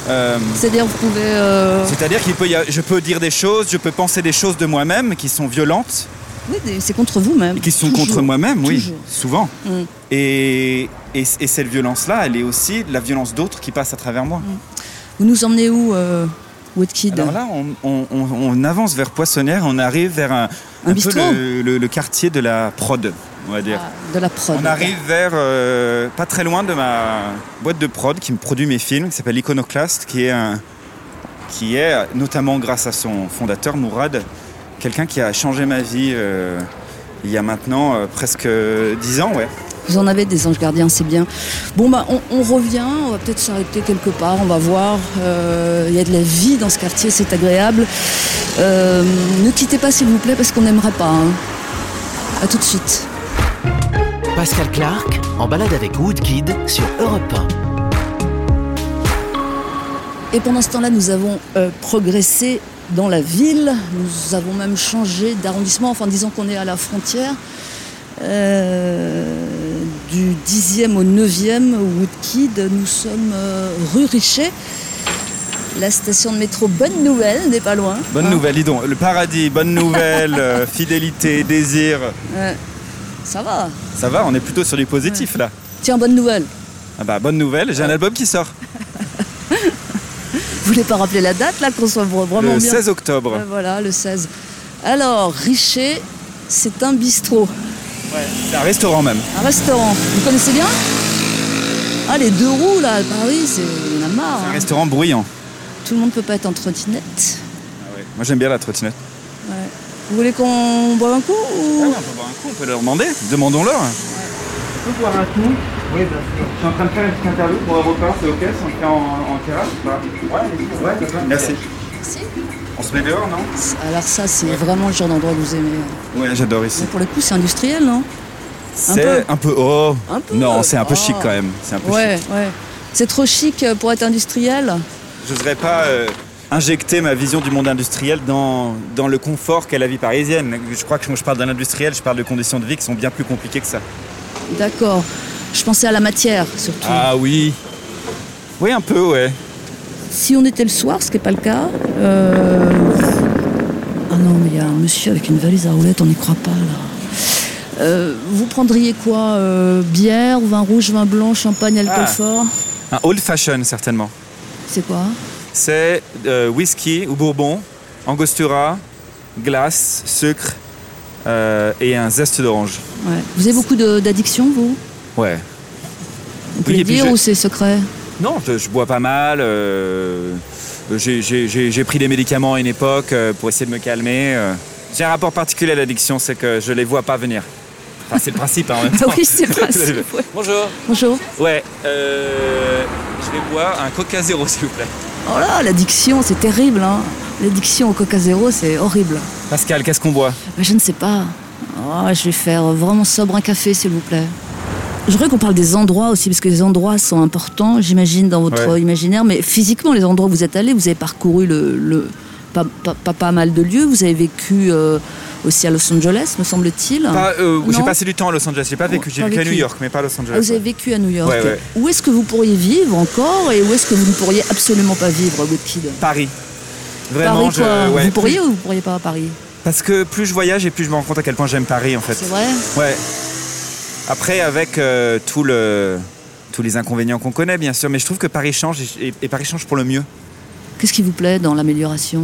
[SPEAKER 3] Euh,
[SPEAKER 2] C'est-à-dire, vous pouvez. euh,
[SPEAKER 3] C'est-à-dire qu'il peut, y a- je peux dire des choses, je peux penser des choses de moi-même qui sont violentes
[SPEAKER 2] Oui, c'est contre vous-même.
[SPEAKER 3] qui sont
[SPEAKER 2] Toujours.
[SPEAKER 3] contre moi-même, oui,
[SPEAKER 2] Toujours.
[SPEAKER 3] souvent.
[SPEAKER 2] Mm.
[SPEAKER 3] Et, et, et cette violence-là, elle est aussi la violence d'autres qui passent à travers moi.
[SPEAKER 2] Vous nous emmenez où, euh, Woodkid
[SPEAKER 3] Alors là, on, on- on- on avance vers Poissonnière, on arrive vers un,
[SPEAKER 2] Un
[SPEAKER 3] peu le, le- le quartier de la prod, on va dire.
[SPEAKER 2] Ah, De la prod.
[SPEAKER 3] On arrive vers, euh, pas très loin de ma boîte de prod qui me produit mes films, qui s'appelle Iconoclast, qui est, un, qui est, notamment grâce à son fondateur, Mourad, quelqu'un qui a changé ma vie euh, il y a maintenant euh, presque 10 ans. Ouais.
[SPEAKER 2] Vous en avez des anges gardiens, c'est bien. Bon, bah, on, on revient, on va peut-être s'arrêter quelque part, on va voir. Euh, Il y a de la vie dans ce quartier, c'est agréable. Euh, ne quittez pas, s'il vous plaît, parce qu'on n'aimerait pas. hein. À tout de suite.
[SPEAKER 1] Pascal Clark en balade avec Woodkid sur Europe 1.
[SPEAKER 2] Et pendant ce temps-là, nous avons euh, progressé dans la ville. Nous avons même changé d'arrondissement, enfin disons qu'on est à la frontière. Euh, du 10e au 9e, Woodkid, nous sommes euh, rue Richet. La station de métro Bonne Nouvelle n'est pas loin.
[SPEAKER 3] Bonne
[SPEAKER 2] Hein
[SPEAKER 3] nouvelle, dis donc. Le paradis, bonne nouvelle, euh, (laughs) fidélité, désir.
[SPEAKER 2] Ouais. Ça va.
[SPEAKER 3] Ça va, on est plutôt sur du positif là.
[SPEAKER 2] Tiens, bonne nouvelle.
[SPEAKER 3] Ah bah, bonne nouvelle, j'ai un album qui sort (laughs)
[SPEAKER 2] Vous voulez pas rappeler la date là, qu'on soit vraiment
[SPEAKER 3] le
[SPEAKER 2] bien
[SPEAKER 3] 16 octobre.
[SPEAKER 2] Voilà, le 16. Alors, Richet, c'est un bistrot,
[SPEAKER 3] C'est un restaurant même.
[SPEAKER 2] un restaurant. Vous connaissez bien Ah, les deux roues là à Paris, c'est en a marre.
[SPEAKER 3] Un
[SPEAKER 2] hein.
[SPEAKER 3] restaurant bruyant.
[SPEAKER 2] Tout le monde peut pas être en trottinette.
[SPEAKER 3] Moi j'aime bien la trottinette.
[SPEAKER 2] Ouais. Vous voulez qu'on boive un coup ou...
[SPEAKER 3] on peut boire un coup, on peut leur demander. Demandons-leur. On peut boire un coup? Oui, bien sûr. Je suis en train de faire une petite interview pour un repas, c'est ok si on le fait en, en terrasse ou pas? Ouais, d'accord. Merci.
[SPEAKER 2] Si.
[SPEAKER 3] On se met dehors, non
[SPEAKER 2] Alors ça, c'est vraiment le genre d'endroit que vous aimez.
[SPEAKER 3] Ouais, j'adore ici.
[SPEAKER 2] Mais pour le coup, c'est industriel, non
[SPEAKER 3] C'est un peu. Oh
[SPEAKER 2] Un peu.
[SPEAKER 3] Non, c'est un peu
[SPEAKER 2] Oh.
[SPEAKER 3] chic quand même. C'est un peu
[SPEAKER 2] Ouais,
[SPEAKER 3] chic.
[SPEAKER 2] ouais. C'est trop chic euh, pour être industriel.
[SPEAKER 3] J'oserais pas euh, injecter ma vision du monde industriel dans, dans le confort qu'est la vie parisienne. Je crois que quand je parle d'un industriel, je parle de conditions de vie qui sont bien plus compliquées que ça.
[SPEAKER 2] D'accord. Je pensais à la matière, surtout.
[SPEAKER 3] Ah oui Oui, un peu, ouais.
[SPEAKER 2] Si on était le soir, ce qui n'est pas le cas. euh, Ah non, mais il y a un monsieur avec une valise à roulettes, on n'y croit pas là. Euh, vous prendriez quoi euh, Bière, vin rouge, vin blanc, champagne, alcool
[SPEAKER 3] Ah.
[SPEAKER 2] fort
[SPEAKER 3] Un old fashion, certainement.
[SPEAKER 2] C'est quoi
[SPEAKER 3] C'est euh, whisky ou bourbon, angostura, glace, sucre et un zeste d'orange.
[SPEAKER 2] Ouais. Vous avez beaucoup d'addictions, vous
[SPEAKER 3] Ouais.
[SPEAKER 2] On peut
[SPEAKER 3] Oui, puis
[SPEAKER 2] dire ou c'est secret
[SPEAKER 3] Non, je, je bois pas mal. euh, j'ai- pris des médicaments à une époque euh, pour essayer de me calmer. euh. J'ai un rapport particulier à l'addiction, c'est que je les vois pas venir. Enfin, c'est le principe hein, en même temps.
[SPEAKER 2] Oui, c'est le (laughs) principe, ouais.
[SPEAKER 3] Bonjour.
[SPEAKER 2] Bonjour.
[SPEAKER 3] Ouais, euh, je vais boire un Coca Zéro, s'il vous plaît.
[SPEAKER 2] Oh là, l'addiction, c'est terrible. Hein. L'addiction au Coca Zéro, c'est horrible.
[SPEAKER 3] Pascal, qu'est-ce qu'on boit?
[SPEAKER 2] Bah, je ne sais pas. Oh, je vais faire vraiment sobre un café, s'il vous plaît. Je voudrais qu'on parle des endroits aussi, parce que les endroits sont importants, j'imagine, dans votre
[SPEAKER 3] Ouais.
[SPEAKER 2] imaginaire. Mais physiquement, les endroits où vous êtes allés, vous avez parcouru le, le- pas, pas- pas- pas mal de lieux. Vous avez vécu euh, aussi à Los Angeles, me semble-t-il.
[SPEAKER 3] Euh, J'ai passé du temps à Los Angeles. J'ai pas vécu. J'ai vécu à. New York, mais pas à Los Angeles.
[SPEAKER 2] Ah, vous avez vécu à New York.
[SPEAKER 3] Ouais, ouais.
[SPEAKER 2] Où est-ce que vous pourriez vivre encore et où est-ce que vous ne pourriez absolument pas vivre, Woodkid
[SPEAKER 3] Paris. Vraiment,
[SPEAKER 2] Paris,
[SPEAKER 3] je-
[SPEAKER 2] quoi.
[SPEAKER 3] ouais,
[SPEAKER 2] vous pourriez ou vous pourriez pas à Paris?
[SPEAKER 3] Parce que plus je voyage et plus je me rends compte à quel point j'aime Paris, en fait.
[SPEAKER 2] C'est vrai?
[SPEAKER 3] Ouais. Après, avec euh, tout le, tous les inconvénients qu'on connaît, bien sûr, mais je trouve que Paris change et, et- Paris change pour le mieux.
[SPEAKER 2] Qu'est-ce qui vous plaît dans l'amélioration?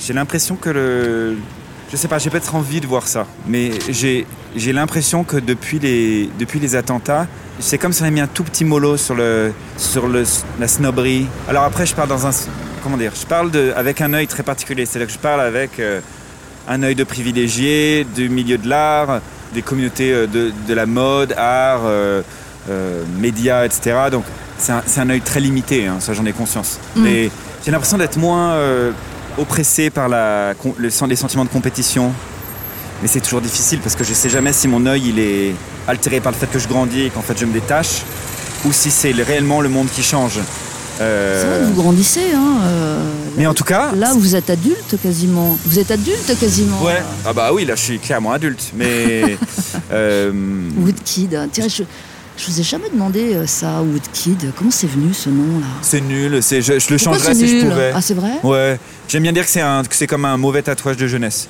[SPEAKER 3] J'ai l'impression que le. Je sais pas, j'ai peut-être envie de voir ça, mais j'ai j'ai l'impression que depuis les, depuis les attentats, c'est comme si on avait mis un tout petit mollo sur, le, sur le, la snobberie. Alors après, je parle dans un. Comment dire Je parle de, avec un œil très particulier, c'est-à-dire que je parle avec euh, un œil de privilégié, du milieu de l'art, des communautés euh, de, de la mode, art, euh, euh, médias, etc. Donc c'est un, un œil très limité, hein, ça j'en ai conscience.
[SPEAKER 2] Mm.
[SPEAKER 3] Mais j'ai l'impression d'être moins euh, oppressé par la, le, les sentiments de compétition. Mais c'est toujours difficile parce que je sais jamais si mon œil il est altéré par le fait que je grandis et qu'en fait je me détache, ou si c'est le- réellement le monde qui change.
[SPEAKER 2] C'est vrai que vous grandissez, hein
[SPEAKER 3] mais en tout cas,
[SPEAKER 2] Là, vous êtes adulte quasiment. Vous êtes adulte quasiment.
[SPEAKER 3] ouais. Ah bah oui, là je suis clairement adulte, mais (laughs) euh,
[SPEAKER 2] Woodkid. Tiens, je, je vous ai jamais demandé euh, ça, Woodkid. Comment c'est venu ce nom-là
[SPEAKER 3] c'est nul. C'est, je, je le
[SPEAKER 2] Pourquoi
[SPEAKER 3] changerais si je pouvais.
[SPEAKER 2] Ah, c'est vrai?
[SPEAKER 3] Ouais, j'aime bien dire que c'est, un, que c'est comme un mauvais tatouage de jeunesse.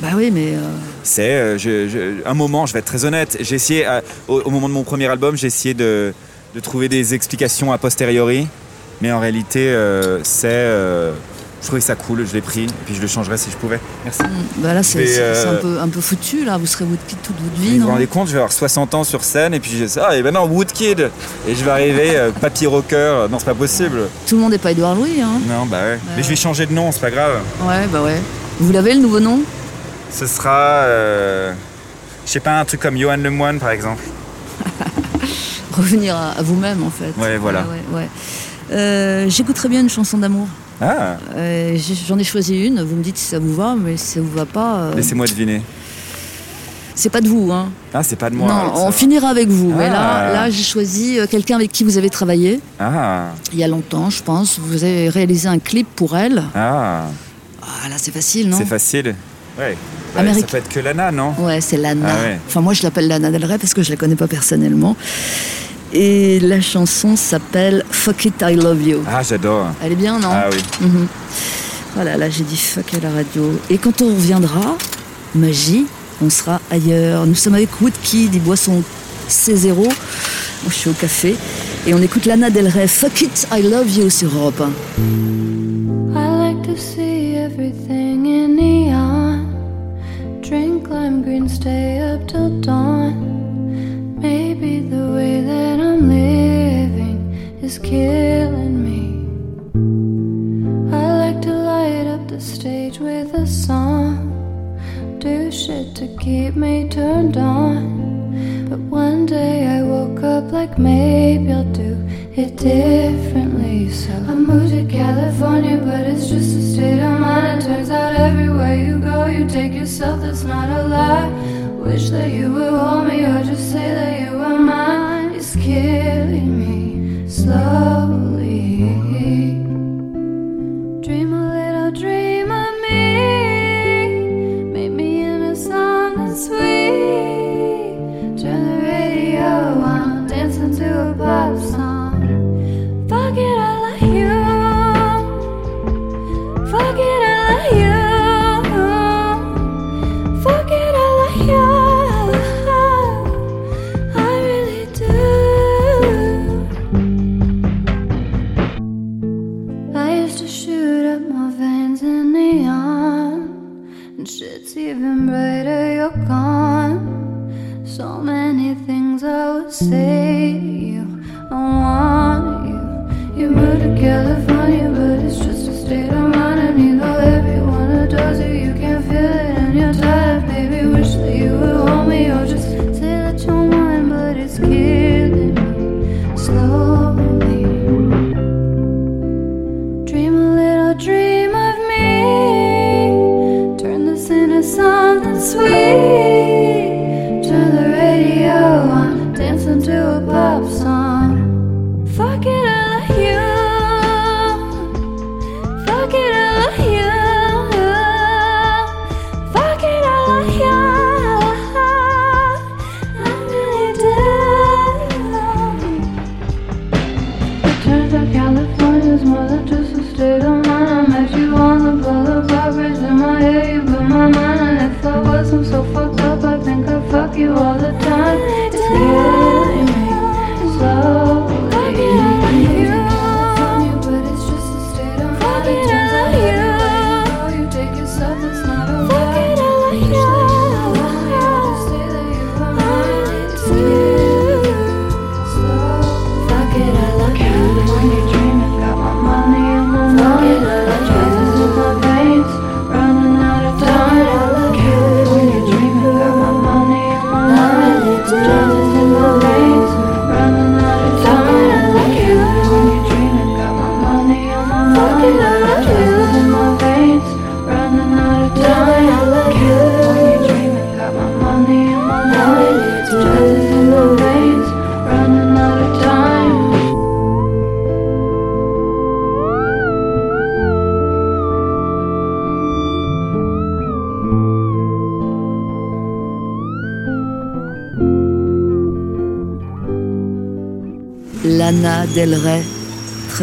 [SPEAKER 2] Bah oui, mais euh,
[SPEAKER 3] C'est euh, je- je- un moment, je vais être très honnête, j'ai essayé, à- au, au moment de mon premier album, j'ai essayé de, de trouver des explications a posteriori, mais en réalité, euh, c'est. euh, je trouvais ça cool, je l'ai pris, et puis je le changerais si je pouvais. Merci.
[SPEAKER 2] bah là, c'est,
[SPEAKER 3] euh,
[SPEAKER 2] un, peu, un peu foutu, là. Vous serez Woodkid toute votre vie,
[SPEAKER 3] vous vous rendez compte, je vais avoir 60 ans sur scène, et puis je dis, ah, et ben non, Woodkid Et je vais arriver, euh, papier rocker, non, c'est pas possible.
[SPEAKER 2] Tout le monde n'est pas Edouard Louis, hein
[SPEAKER 3] Non, bah ouais. Mais je vais changer de nom, c'est pas grave.
[SPEAKER 2] Ouais, bah ouais. Vous l'avez, le nouveau nom?
[SPEAKER 3] Ce sera. je sais pas, un truc comme Johan Lemoine, par exemple. (laughs)
[SPEAKER 2] Revenir à, à vous-même, en fait.
[SPEAKER 3] Ouais, voilà.
[SPEAKER 2] Ouais, ouais. Euh, J'écouterais bien une chanson d'amour.
[SPEAKER 3] Ah,
[SPEAKER 2] Euh, J'en ai choisi une. Vous me dites si ça vous va, mais si ça vous va pas, euh,
[SPEAKER 3] laissez-moi deviner.
[SPEAKER 2] c'est pas de vous, hein.
[SPEAKER 3] Ah, c'est pas de moi.
[SPEAKER 2] non, on finira avec vous. Mais là,
[SPEAKER 3] Ah.
[SPEAKER 2] là j'ai choisi quelqu'un avec qui vous avez travaillé
[SPEAKER 3] Ah,
[SPEAKER 2] il y a longtemps, je pense. Vous avez réalisé un clip pour elle.
[SPEAKER 3] ah,
[SPEAKER 2] Ah là, c'est facile, non?
[SPEAKER 3] C'est facile. Ouais. Bah,
[SPEAKER 2] Amérique-
[SPEAKER 3] Ça peut être que Lana, non?
[SPEAKER 2] Ouais, c'est Lana.
[SPEAKER 3] Ah ouais.
[SPEAKER 2] Enfin, moi, je l'appelle Lana Del Rey parce que je la connais pas personnellement. Et la chanson s'appelle Fuck It, I Love You.
[SPEAKER 3] Ah, j'adore.
[SPEAKER 2] Elle est bien, non
[SPEAKER 3] Ah oui.
[SPEAKER 2] Mhm. Voilà, là j'ai dit fuck à la radio. Et quand on reviendra, magie, on sera ailleurs. Nous sommes avec Woodkid, il boit son C0. Moi je suis au café. Et on écoute Lana Del Rey, Fuck It, I Love You sur Europe 1.
[SPEAKER 5] I like to see everything in neon. Drink lime green, stay up till dawn. Maybe the way that is killing me. I like to light up the stage with a song, do shit to keep me turned on. But one day I woke up like maybe I'll do it differently. So I moved to California, but it's just a state of mind. It turns out everywhere you go, you take yourself, that's not a lie. Wish that you would hold me or just say that you were mine. It's killing me slowly. Dream a little dream say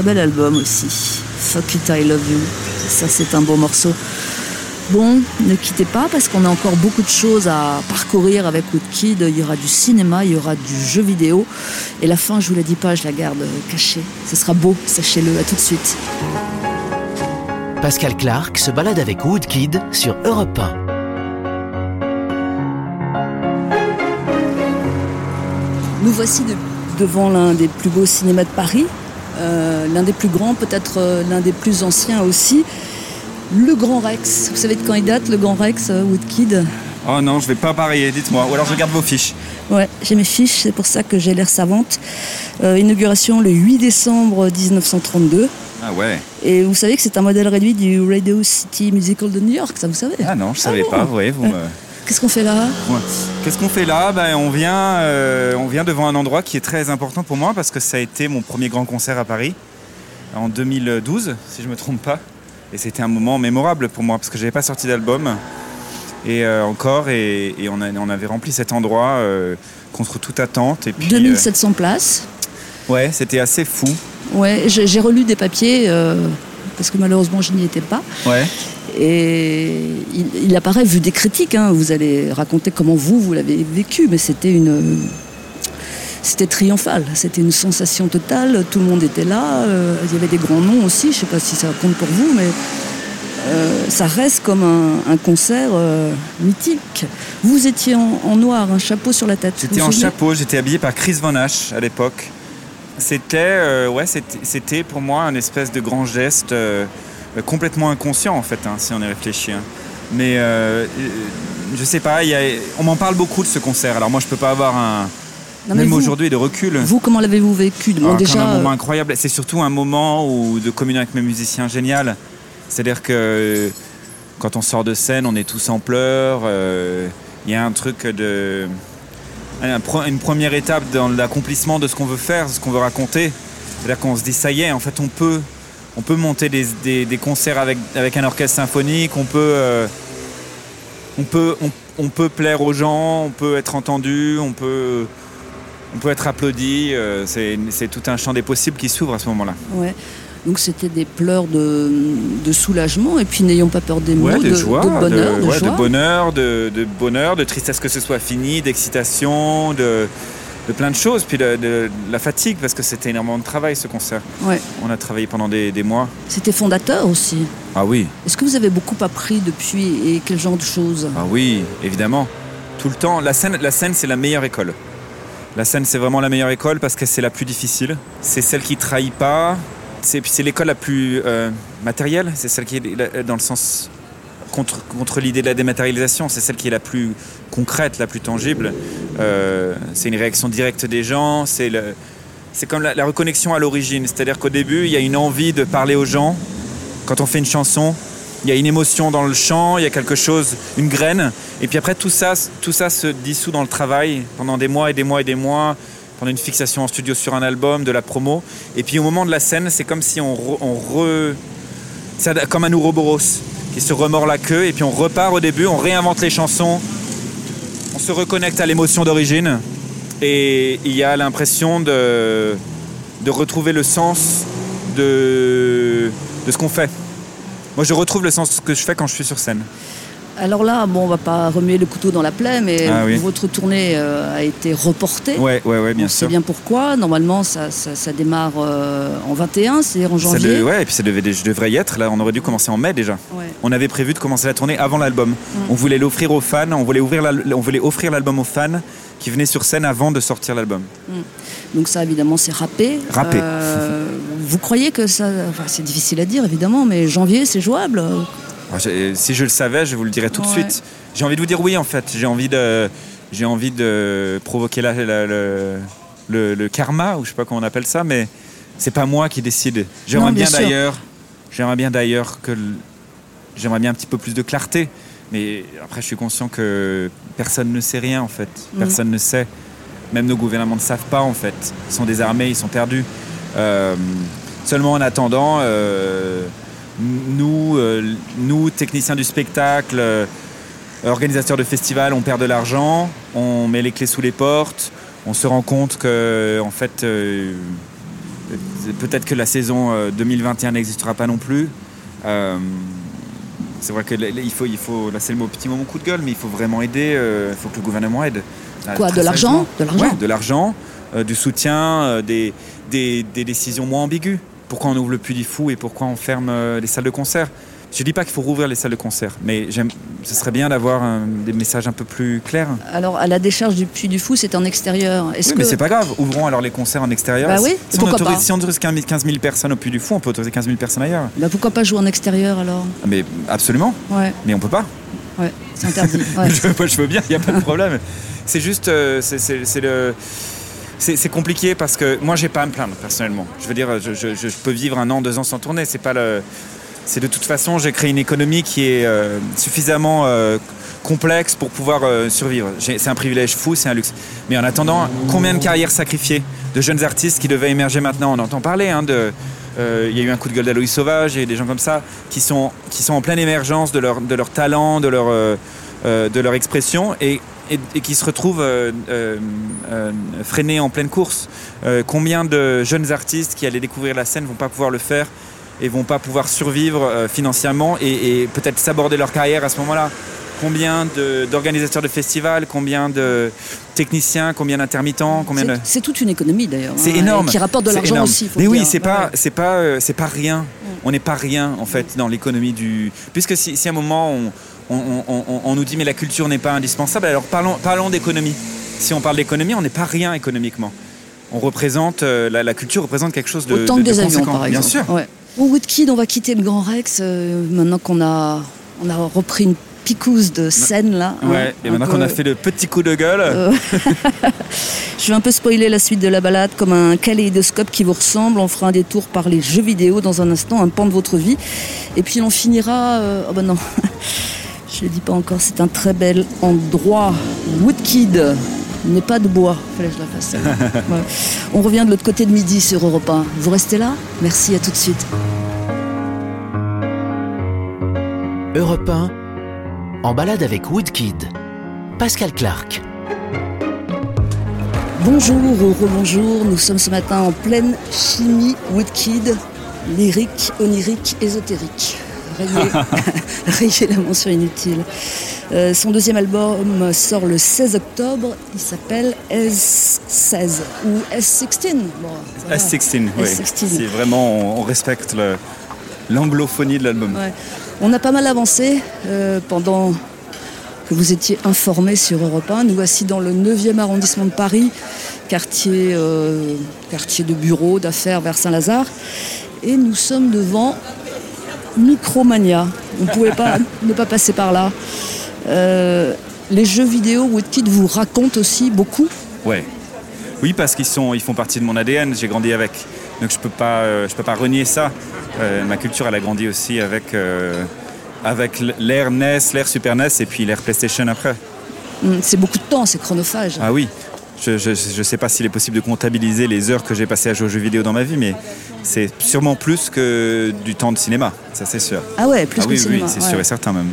[SPEAKER 2] bel album aussi. Fuck It, I Love You. Ça, c'est un beau morceau. Bon, ne quittez pas parce qu'on a encore beaucoup de choses à parcourir avec Woodkid. Il y aura du cinéma, il y aura du jeu vidéo. Et la fin, je vous la dis pas, je la garde cachée. Ce sera beau, sachez-le. À tout de suite.
[SPEAKER 1] Pascal Clark se balade avec Woodkid sur Europe 1.
[SPEAKER 2] Nous voici de- devant l'un des plus beaux cinémas de Paris, euh, l'un des plus grands, peut-être euh, l'un des plus anciens aussi, le Grand Rex. Vous savez de quand il date, le Grand Rex, euh, Woodkid
[SPEAKER 3] Oh non, je vais pas parier, dites-moi. Ou alors je regarde vos fiches.
[SPEAKER 2] Ouais, j'ai mes fiches, c'est pour ça que j'ai l'air savante. Inauguration le 8 décembre 1932.
[SPEAKER 3] Ah ouais.
[SPEAKER 2] Et vous savez que c'est un modèle réduit du Radio City Musical de New York, ça vous savez?
[SPEAKER 3] Ah non, je savais
[SPEAKER 2] bon
[SPEAKER 3] pas. Vous voyez, vous me-
[SPEAKER 2] Qu'est-ce qu'on fait là
[SPEAKER 3] Ouais. Qu'est-ce qu'on fait là? Ben, on, vient, euh, on vient devant un endroit qui est très important pour moi parce que ça a été mon premier grand concert à Paris en 2012, si je me trompe pas. Et c'était un moment mémorable pour moi parce que j'avais pas sorti d'album et euh, encore et, et on, a- on avait rempli cet endroit euh, contre toute attente. Et puis,
[SPEAKER 2] 2700 places.
[SPEAKER 3] ouais, c'était assez fou.
[SPEAKER 2] Ouais, j'ai relu des papiers parce que malheureusement je n'y étais pas.
[SPEAKER 3] Ouais.
[SPEAKER 2] Et il, il apparaît, vu des critiques, hein, vous allez raconter comment vous, vous l'avez vécu, mais c'était une. C'était triomphal, c'était une sensation totale, tout le monde était là, euh, il y avait des grands noms aussi, je ne sais pas si ça compte pour vous, mais euh, ça reste comme un, un concert euh, mythique. Vous étiez en, en noir, un chapeau sur la tête.
[SPEAKER 3] J'étais en chapeau, j'étais habillé par Chris Van Ash à l'époque. C'était ouais, c'était- pour moi un espèce de grand geste complètement inconscient en fait, hein, si on y réfléchit. hein. Mais euh, euh, je sais pas, il y a- on m'en parle beaucoup de ce concert. Alors moi, je peux pas avoir un
[SPEAKER 2] Non,
[SPEAKER 3] même aujourd'hui de recul.
[SPEAKER 2] Vous, comment l'avez-vous vécu?
[SPEAKER 3] Ah, comme
[SPEAKER 2] déjà,
[SPEAKER 3] un moment
[SPEAKER 2] euh,
[SPEAKER 3] incroyable. C'est surtout un moment où, de communion avec mes musiciens génial. C'est-à-dire que quand on sort de scène, on est tous en pleurs. euh, Il y a un truc de. une première étape dans l'accomplissement de ce qu'on veut faire, de ce qu'on veut raconter. C'est-à-dire qu'on se dit, ça y est, en fait, on peut, on peut monter des, des- des concerts avec, avec un orchestre symphonique, on peut, euh, on, peut, on, on peut plaire aux gens, on peut être entendu, on peut, on peut être applaudi. euh, c'est tout un champ des possibles qui s'ouvre à ce moment-là.
[SPEAKER 2] ouais. Donc c'était des pleurs de, de soulagement et puis n'ayons pas peur des mots,
[SPEAKER 3] Ouais,
[SPEAKER 2] de,
[SPEAKER 3] de joie,
[SPEAKER 2] de bonheur, de,
[SPEAKER 3] ouais,
[SPEAKER 2] joie.
[SPEAKER 3] de bonheur, de, de bonheur, de tristesse que ce soit fini, d'excitation, de, de plein de choses, puis de, de la fatigue parce que c'était énormément de travail ce concert.
[SPEAKER 2] Ouais.
[SPEAKER 3] On a travaillé pendant des, des mois.
[SPEAKER 2] C'était fondateur aussi.
[SPEAKER 3] Ah oui,
[SPEAKER 2] Est-ce que vous avez beaucoup appris depuis et quel genre de choses?
[SPEAKER 3] Ah oui, évidemment. Tout le temps, la scène, la scène c'est la meilleure école. La scène c'est vraiment la meilleure école parce que c'est la plus difficile. C'est celle qui trahit pas. C'est l'école la plus euh, matérielle. C'est celle qui est la- dans le sens contre, contre l'idée de la dématérialisation. C'est celle qui est la plus concrète, la plus tangible. Euh, c'est une réaction directe des gens. C'est c'est comme la, la reconnexion à l'origine. C'est-à-dire qu'au début, il y a une envie de parler aux gens. Quand on fait une chanson, il y a une émotion dans le chant, il y a quelque chose, une graine. Et puis après, tout ça, tout ça se dissout dans le travail pendant des mois et des mois et des mois, pendant une fixation en studio sur un album, de la promo. Et puis au moment de la scène, c'est comme si on, re- on re... C'est comme un Ouroboros qui se remord la queue et puis on repart au début, on réinvente les chansons, on se reconnecte à l'émotion d'origine et il y a l'impression de, retrouver le sens de ce qu'on fait. Moi, je retrouve le sens de ce que je fais quand je suis sur scène.
[SPEAKER 2] Alors là, bon, on va pas remuer le couteau dans la plaie, mais
[SPEAKER 3] Ah oui.
[SPEAKER 2] votre tournée euh, a été reportée.
[SPEAKER 3] Ouais, ouais, ouais, bien
[SPEAKER 2] on
[SPEAKER 3] sûr.
[SPEAKER 2] bien pourquoi. Normalement, ça, ça, ça démarre euh, en 21, c'est-à-dire en
[SPEAKER 3] Ça
[SPEAKER 2] janvier.
[SPEAKER 3] de- ouais, et puis ça devait, je devrais y être. Là, on aurait dû commencer en mai déjà.
[SPEAKER 2] Ouais.
[SPEAKER 3] On avait prévu de commencer la tournée avant l'album.
[SPEAKER 2] Mm.
[SPEAKER 3] On voulait l'offrir aux fans. On voulait ouvrir, l'al- on voulait offrir l'album aux fans qui venaient sur scène avant de sortir l'album.
[SPEAKER 2] Donc ça, évidemment, c'est râpé.
[SPEAKER 3] Râpé.
[SPEAKER 2] Euh, vous croyez que ça... Enfin, c'est difficile à dire, évidemment, mais janvier, c'est jouable
[SPEAKER 3] Si je le savais, je vous le dirais tout de
[SPEAKER 2] Ouais.
[SPEAKER 3] suite. J'ai envie de vous dire oui, en fait. J'ai envie de, j'ai envie de provoquer la- la- le, le- le karma, ou je sais pas comment on appelle ça, mais c'est pas moi qui décide. J'aimerais
[SPEAKER 2] bien
[SPEAKER 3] d'ailleurs, j'aimerais bien d'ailleurs que, j'aimerais bien un petit peu plus de clarté. Mais après, je suis conscient que personne ne sait rien, en fait.
[SPEAKER 2] Mhm.
[SPEAKER 3] Personne ne sait. Même nos gouvernements ne savent pas, en fait. Ils sont désarmés, ils sont perdus. Euh, seulement en attendant, euh, nous, euh, nous, techniciens du spectacle, euh, organisateurs de festivals, on perd de l'argent, on met les clés sous les portes, on se rend compte que, en fait, euh, peut-être que la saison euh, 2021 n'existera pas non plus. C'est vrai que là, là, il faut, il faut, là c'est le mot- petit moment coup de gueule, mais il faut vraiment aider. Il faut que le gouvernement aide.
[SPEAKER 2] Quoi, de l'argent? De l'argent?
[SPEAKER 3] Ouais, de l'argent, du soutien, des, des, des décisions moins ambiguës. Pourquoi on ouvre le Puy du Fou et pourquoi on ferme euh, les salles de concert Je dis pas qu'il faut rouvrir les salles de concert, mais j'aime, ce serait bien d'avoir un- des messages un peu plus clairs.
[SPEAKER 2] Alors, à la décharge du Puy du Fou, c'est en extérieur. Est-ce
[SPEAKER 3] Oui,
[SPEAKER 2] que...
[SPEAKER 3] mais c'est pas grave. Ouvrons alors les concerts en extérieur.
[SPEAKER 2] Bah oui,
[SPEAKER 3] si, on autorise,
[SPEAKER 2] pas
[SPEAKER 3] si on autorise 15 000 personnes au Puy du Fou, on peut autoriser 15 000 personnes ailleurs.
[SPEAKER 2] Bah, pourquoi pas jouer en extérieur, alors?
[SPEAKER 3] Ah, Mais absolument,
[SPEAKER 2] Ouais,
[SPEAKER 3] mais on peut pas.
[SPEAKER 2] ouais, c'est interdit. (laughs) Ouais.
[SPEAKER 3] je, moi, je veux bien, il n'y a pas de problème. C'est juste, euh, c'est le. C'est compliqué parce que moi, j'ai pas à me plaindre personnellement. Je veux dire, je, peux vivre un an, deux ans sans tourner. C'est pas le. C'est de toute façon, j'ai créé une économie qui est euh, suffisamment euh, complexe pour pouvoir euh, survivre. C'est un privilège fou, c'est un luxe. Mais en attendant, combien de carrières sacrifiées de jeunes artistes qui devaient émerger maintenant? On entend parler hein, de. Il y a eu un coup de gueule d'Aloïs Sauvage et des gens comme ça qui sont, en pleine émergence de leur, de talent, de leur, de leur expression et, et, et qui se retrouvent euh, euh, euh, freinés en pleine course. Euh, combien de jeunes artistes qui allaient découvrir la scène vont pas pouvoir le faire et vont pas pouvoir survivre financièrement et, et peut-être s'aborder leur carrière à ce moment-là? Combien d'organisateurs de, festivals, combien de techniciens, combien d'intermittents, combien de...
[SPEAKER 2] C'est- toute une économie, d'ailleurs.
[SPEAKER 3] C'est
[SPEAKER 2] hein,
[SPEAKER 3] énorme.
[SPEAKER 2] Qui rapporte de l'argent aussi. faut
[SPEAKER 3] Mais oui, c'est pas,
[SPEAKER 2] Ouais.
[SPEAKER 3] c'est pas, c'est pas rien. On n'est pas rien en fait dans l'économie du. Puisque si, si à un moment on, on, on- on- on nous dit mais la culture n'est pas indispensable, alors parlons, parlons d'économie. Si on parle d'économie, on n'est pas rien économiquement. on représente, euh, la, la culture représente quelque chose de,
[SPEAKER 2] Autant
[SPEAKER 3] de-
[SPEAKER 2] que
[SPEAKER 3] de
[SPEAKER 2] des avions,
[SPEAKER 3] conséquent.
[SPEAKER 2] par exemple.
[SPEAKER 3] Bien sûr.
[SPEAKER 2] Ouais. Bon, Woodkid, on va quitter le Grand Rex euh, maintenant qu'on a, on a repris une picouse de scène là. hein,
[SPEAKER 3] Ouais, et maintenant qu'on a fait le petit coup de gueule,
[SPEAKER 2] Euh, (laughs) Je vais un peu spoiler la suite de la balade comme un kaléidoscope qui vous ressemble. On fera un détour par les jeux vidéo dans un instant, un pan de votre vie. Et puis on finira. euh, Oh ben non, (laughs) je ne le dis pas encore, c'est un très bel endroit. Woodkid n'est pas de bois. Fallait que je la fasse. (laughs) Ouais. On revient de l'autre côté de midi sur Europe 1. Vous restez là? Merci, à tout de suite.
[SPEAKER 1] Europe 1, en balade avec Woodkid. Pascal Clark.
[SPEAKER 2] Bonjour ou rebonjour, nous sommes ce matin en pleine chimie Woodkid, lyrique, onirique, ésotérique. Rayez (laughs) la mention inutile. Euh, son deuxième album sort le 16 octobre, il s'appelle S16 ou S16. Bon, ça va.
[SPEAKER 3] S16, oui.
[SPEAKER 2] S16.
[SPEAKER 3] C'est vraiment, on, respecte l'anglophonie de l'album.
[SPEAKER 2] Ouais. On a pas mal avancé euh, pendant que vous étiez informés sur Europe 1. Nous voici dans le 9e arrondissement de Paris, quartier, euh, quartier de bureaux, d'affaires vers Saint-Lazare. Et nous sommes devant Micromania. On ne pouvait pas ne pas passer par là. Euh, les jeux vidéo Woodkid vous racontent aussi beaucoup.
[SPEAKER 3] Ouais. Oui, parce qu'ils sont, ils font partie de mon ADN. J'ai grandi avec, donc je peux pas, euh, je peux pas renier ça. Euh, ma culture, elle a grandi aussi avec, avec l'ère NES, l'ère Super NES et puis l'ère PlayStation après.
[SPEAKER 2] Hum, C'est beaucoup de temps, c'est chronophage.
[SPEAKER 3] Ah oui. Je, je sais pas s'il est possible de comptabiliser les heures que j'ai passées à jouer aux jeux vidéo dans ma vie, mais c'est sûrement plus que du temps de cinéma. Ça, c'est sûr.
[SPEAKER 2] Ah ouais, plus
[SPEAKER 3] ah
[SPEAKER 2] que
[SPEAKER 3] oui,
[SPEAKER 2] le
[SPEAKER 3] oui,
[SPEAKER 2] cinéma.
[SPEAKER 3] c'est
[SPEAKER 2] ouais.
[SPEAKER 3] sûr et certain même.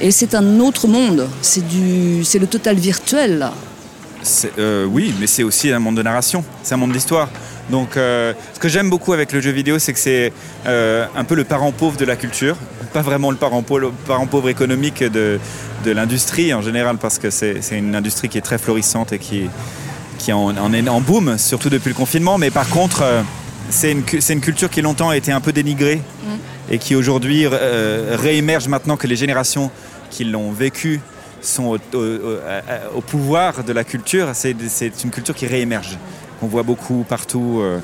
[SPEAKER 2] Et c'est un autre monde. C'est du, c'est le total virtuel là.
[SPEAKER 3] Euh, oui, mais c'est aussi un monde de narration, c'est un monde d'histoire. Donc, euh, ce que j'aime beaucoup avec le jeu vidéo, c'est que c'est euh, un peu le parent pauvre de la culture, pas vraiment le parent pauvre, le parent pauvre économique de, de l'industrie en général, parce que c'est une industrie qui est très florissante et qui, qui est en, en, en boom, surtout depuis le confinement. Mais par contre, euh, c'est une, culture qui longtemps a été un peu dénigrée et qui aujourd'hui réémerge maintenant que les générations qui l'ont vécu sont au, au- au- à- au pouvoir de la culture. C'est une culture qui réémerge, qu'on voit beaucoup partout. euh,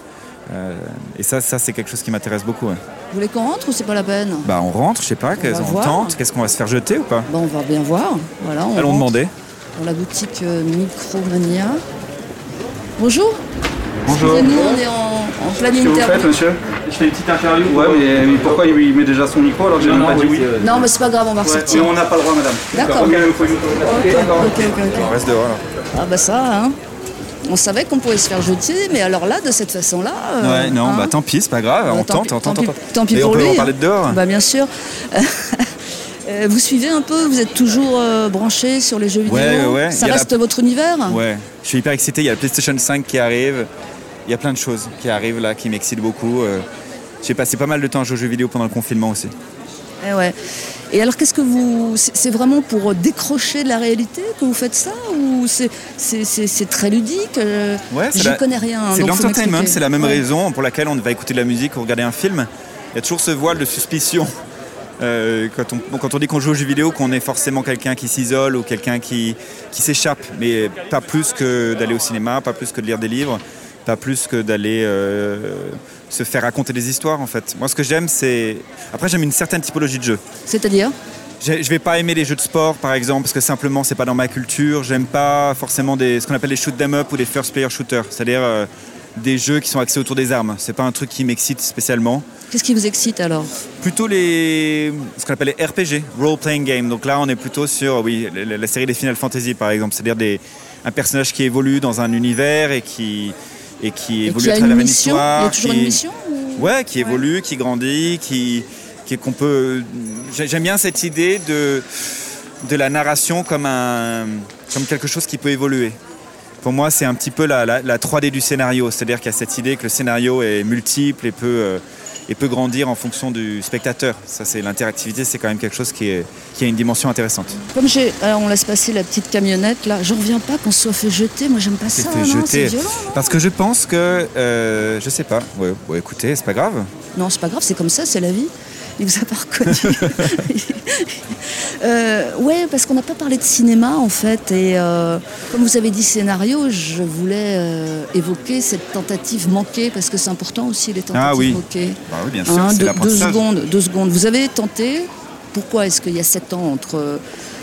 [SPEAKER 3] euh, et ça, ça c'est quelque chose qui m'intéresse beaucoup. ouais.
[SPEAKER 2] Vous voulez qu'on rentre ou c'est pas la peine?
[SPEAKER 3] Bah, on rentre, je sais pas, qu'on
[SPEAKER 2] voir.
[SPEAKER 3] tente, qu'est-ce qu'on va se faire jeter ou pas?
[SPEAKER 2] Bon, on va bien voir. Voilà, on
[SPEAKER 3] Allons
[SPEAKER 2] rentre
[SPEAKER 3] demander.
[SPEAKER 2] dans la boutique euh, Micromania. Bonjour.
[SPEAKER 6] Bonjour.
[SPEAKER 2] Excusez-nous, on est en, en pleine
[SPEAKER 6] Qu'est-ce que vous faites,
[SPEAKER 2] interview.
[SPEAKER 6] monsieur?
[SPEAKER 3] Je fais une petite interview.
[SPEAKER 6] Ouais, mais, mais pourquoi il met déjà son micro alors que j'ai
[SPEAKER 3] Non,
[SPEAKER 6] même pas dit
[SPEAKER 3] oui,
[SPEAKER 2] Non, mais c'est pas grave, on va
[SPEAKER 6] Ouais,
[SPEAKER 2] ressortir.
[SPEAKER 6] mais on n'a pas le droit, madame.
[SPEAKER 2] D'accord.
[SPEAKER 6] Ok,
[SPEAKER 2] Ok, ok, ok, ok.
[SPEAKER 3] On reste dehors là.
[SPEAKER 2] Ah bah ça, hein. On savait qu'on pouvait se faire jeter, mais alors là, de cette façon-là. euh,
[SPEAKER 3] ouais, non,
[SPEAKER 2] hein.
[SPEAKER 3] bah tant pis, c'est pas grave,
[SPEAKER 2] Bah,
[SPEAKER 3] on
[SPEAKER 2] tant
[SPEAKER 3] tente,
[SPEAKER 2] pis-
[SPEAKER 3] on tente,
[SPEAKER 2] tant
[SPEAKER 3] tente.
[SPEAKER 2] tant pis pour
[SPEAKER 3] on peut
[SPEAKER 2] lui.
[SPEAKER 3] en parler de dehors
[SPEAKER 2] Bah bien sûr. (laughs) Euh, vous suivez un peu, vous êtes toujours euh, branché sur les jeux vidéo.
[SPEAKER 3] Ouais, ouais.
[SPEAKER 2] Ça reste
[SPEAKER 3] la-
[SPEAKER 2] votre univers.
[SPEAKER 3] Ouais, je suis hyper excité. Il y a la PlayStation 5 qui arrive. Il y a plein de choses qui arrivent là qui m'excitent beaucoup. Euh, J'ai passé pas mal de temps à jouer aux jeux vidéo pendant le confinement aussi.
[SPEAKER 2] Eh ouais. Et alors, qu'est-ce que vous. C'est vraiment pour décrocher de la réalité que vous faites ça Ou c'est très ludique euh,
[SPEAKER 3] Ouais,
[SPEAKER 2] J'y
[SPEAKER 3] la-
[SPEAKER 2] connais rien.
[SPEAKER 3] C'est l'entertainment, c'est la même
[SPEAKER 2] Ouais.
[SPEAKER 3] raison pour laquelle on va écouter de la musique ou regarder un film. Il y a toujours ce voile de suspicion. (laughs) euh, quand, on, quand on dit qu'on joue aux jeux vidéo, qu'on est forcément quelqu'un qui s'isole ou quelqu'un qui, qui s'échappe, mais pas plus que d'aller au cinéma, pas plus que de lire des livres, pas plus que d'aller euh, se faire raconter des histoires en fait. Moi ce que j'aime c'est... Après j'aime une certaine typologie de jeu.
[SPEAKER 2] C'est-à-dire
[SPEAKER 3] Je vais pas aimer les jeux de sport, par exemple, parce que simplement c'est pas dans ma culture. J'aime pas forcément des, ce qu'on appelle les shoot 'em up ou des first player shooters, c'est-à-dire euh, des jeux qui sont axés autour des armes. C'est pas un truc qui m'excite spécialement.
[SPEAKER 2] Qu'est-ce qui vous excite alors
[SPEAKER 3] Plutôt les, ce qu'on appelle les RPG, role playing game. Donc là, on est plutôt sur, oui, la, la série des Final Fantasy, par exemple, c'est-à-dire des, un personnage qui évolue dans un univers et qui et qui
[SPEAKER 2] Et
[SPEAKER 3] évolue
[SPEAKER 2] qui
[SPEAKER 3] à travers
[SPEAKER 2] une Il y
[SPEAKER 3] histoire.
[SPEAKER 2] a toujours
[SPEAKER 3] qui-
[SPEAKER 2] une mission ou-
[SPEAKER 3] Ouais, qui évolue, qui grandit, qui, qu'on peut. j'ai- J'aime bien cette idée de de la narration comme un comme quelque chose qui peut évoluer. Pour moi, c'est un petit peu la, la, la 3D du scénario, c'est-à-dire qu'il y a cette idée que le scénario est multiple et peut euh, et peut grandir en fonction du spectateur. Ça, c'est l'interactivité, c'est quand même quelque chose qui est qui a une dimension intéressante.
[SPEAKER 2] Comme j'ai, alors on laisse passer la petite camionnette là. Je reviens pas qu'on se soit fait jeter. Moi j'aime pas ça.
[SPEAKER 3] fait
[SPEAKER 2] non,
[SPEAKER 3] jeter.
[SPEAKER 2] C'est violent. non
[SPEAKER 3] Parce que je pense que euh, je sais pas. Ouais, ouais, écoutez, c'est pas grave.
[SPEAKER 2] Non, c'est pas grave. C'est comme ça. C'est la vie. Il vous a pas reconnu. (laughs) Euh, ouais, parce qu'on n'a pas parlé de cinéma en fait. Et euh, comme vous avez dit scénario, je voulais euh, évoquer cette tentative manquée parce que c'est important aussi les tentatives
[SPEAKER 3] Ah oui.
[SPEAKER 2] manquées.
[SPEAKER 3] Bah oui, bien sûr,
[SPEAKER 2] Hein,
[SPEAKER 3] c'est
[SPEAKER 2] deux, deux secondes, deux secondes. Vous avez tenté. Pourquoi est-ce qu'il y a sept ans entre euh,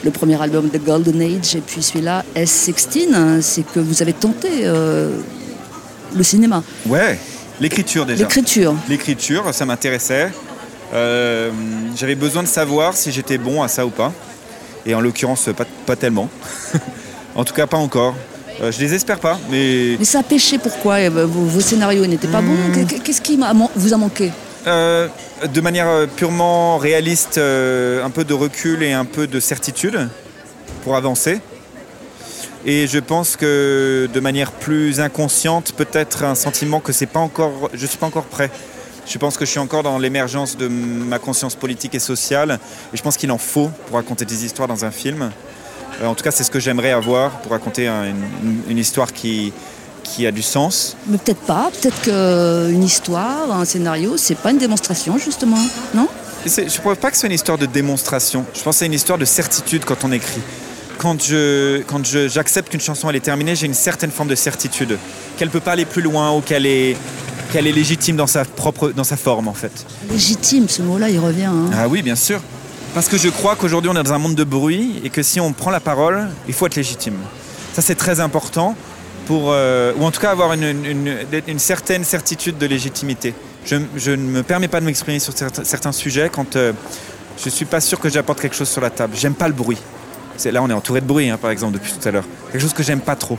[SPEAKER 2] le premier album The Golden Age et puis celui-là S16 hein, C'est que vous avez tenté le cinéma,
[SPEAKER 3] Ouais, l'écriture déjà.
[SPEAKER 2] l'écriture.
[SPEAKER 3] L'écriture, ça m'intéressait. Euh, J'avais besoin de savoir si j'étais bon à ça ou pas. Et en l'occurrence, pas, pas tellement. (laughs) en tout cas, pas encore. Euh, je désespère pas, mais
[SPEAKER 2] Mais ça a pêché pourquoi ben, vos, vos scénarios n'étaient pas bons. Qu'est- Qu'est-ce qui vous a manqué
[SPEAKER 3] euh, de manière euh, purement réaliste, euh, un peu de recul et un peu de certitude pour avancer. Et je pense que de manière plus inconsciente, peut-être un sentiment que c'est pas encore, je suis pas encore prêt. Je pense que je suis encore dans l'émergence de ma conscience politique et sociale, et je pense qu'il en faut pour raconter des histoires dans un film. Euh, en tout cas, c'est ce que j'aimerais avoir pour raconter un- une, une histoire qui, qui a du sens.
[SPEAKER 2] Mais peut-être pas. Peut-être qu'une histoire, un scénario, c'est pas une démonstration justement, non?
[SPEAKER 3] C'est- Je ne pense pas que ce soit une histoire de démonstration. Je pense que c'est une histoire de certitude quand on écrit. Quand je, quand je- j'accepte qu'une chanson elle est terminée, j'ai une certaine forme de certitude qu'elle peut pas aller plus loin ou qu'elle est, qu'elle est légitime dans sa propre, dans sa forme en fait.
[SPEAKER 2] Légitime, ce mot-là, il revient. hein.
[SPEAKER 3] Ah oui, bien sûr. Parce que je crois qu'aujourd'hui on est dans un monde de bruit et que si on prend la parole, il faut être légitime. Ça c'est très important pour, euh, ou en tout cas avoir une, une- une- une certaine certitude de légitimité. Je, je ne me permets pas de m'exprimer sur certains, certains sujets quand euh, je suis pas sûr que j'apporte quelque chose sur la table. J'aime pas le bruit. Là on est entouré de bruit hein, par exemple depuis tout à l'heure. Quelque chose que j'aime pas trop.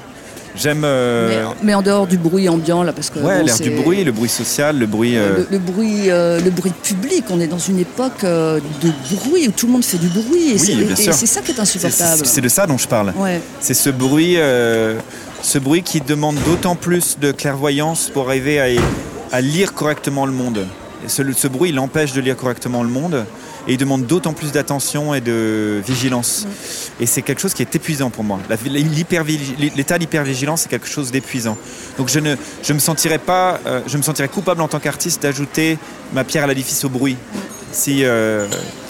[SPEAKER 3] J'aime euh,
[SPEAKER 2] Mais, mais en dehors du bruit ambiant, là, parce que.
[SPEAKER 3] ouais,
[SPEAKER 2] bon,
[SPEAKER 3] l'air du bruit, le bruit social, le bruit. euh,
[SPEAKER 2] Le, le bruit, euh, le bruit public, on est dans une époque euh, de bruit où tout le monde fait du bruit et
[SPEAKER 3] Oui,
[SPEAKER 2] c'est ça qui est insupportable.
[SPEAKER 3] c'est de ça dont je parle.
[SPEAKER 2] Ouais.
[SPEAKER 3] C'est ce bruit, euh, ce bruit qui demande d'autant plus de clairvoyance pour arriver à, à lire correctement le monde. Et ce, ce bruit, il empêche de lire correctement le monde et il demande d'autant plus d'attention et de vigilance. Et c'est quelque chose qui est épuisant pour moi. L'état d'hypervigilance, c'est quelque chose d'épuisant. Donc je ne je me sentirais pas, euh, je me sentirais coupable en tant qu'artiste d'ajouter ma pierre à l'édifice au bruit. Si, euh,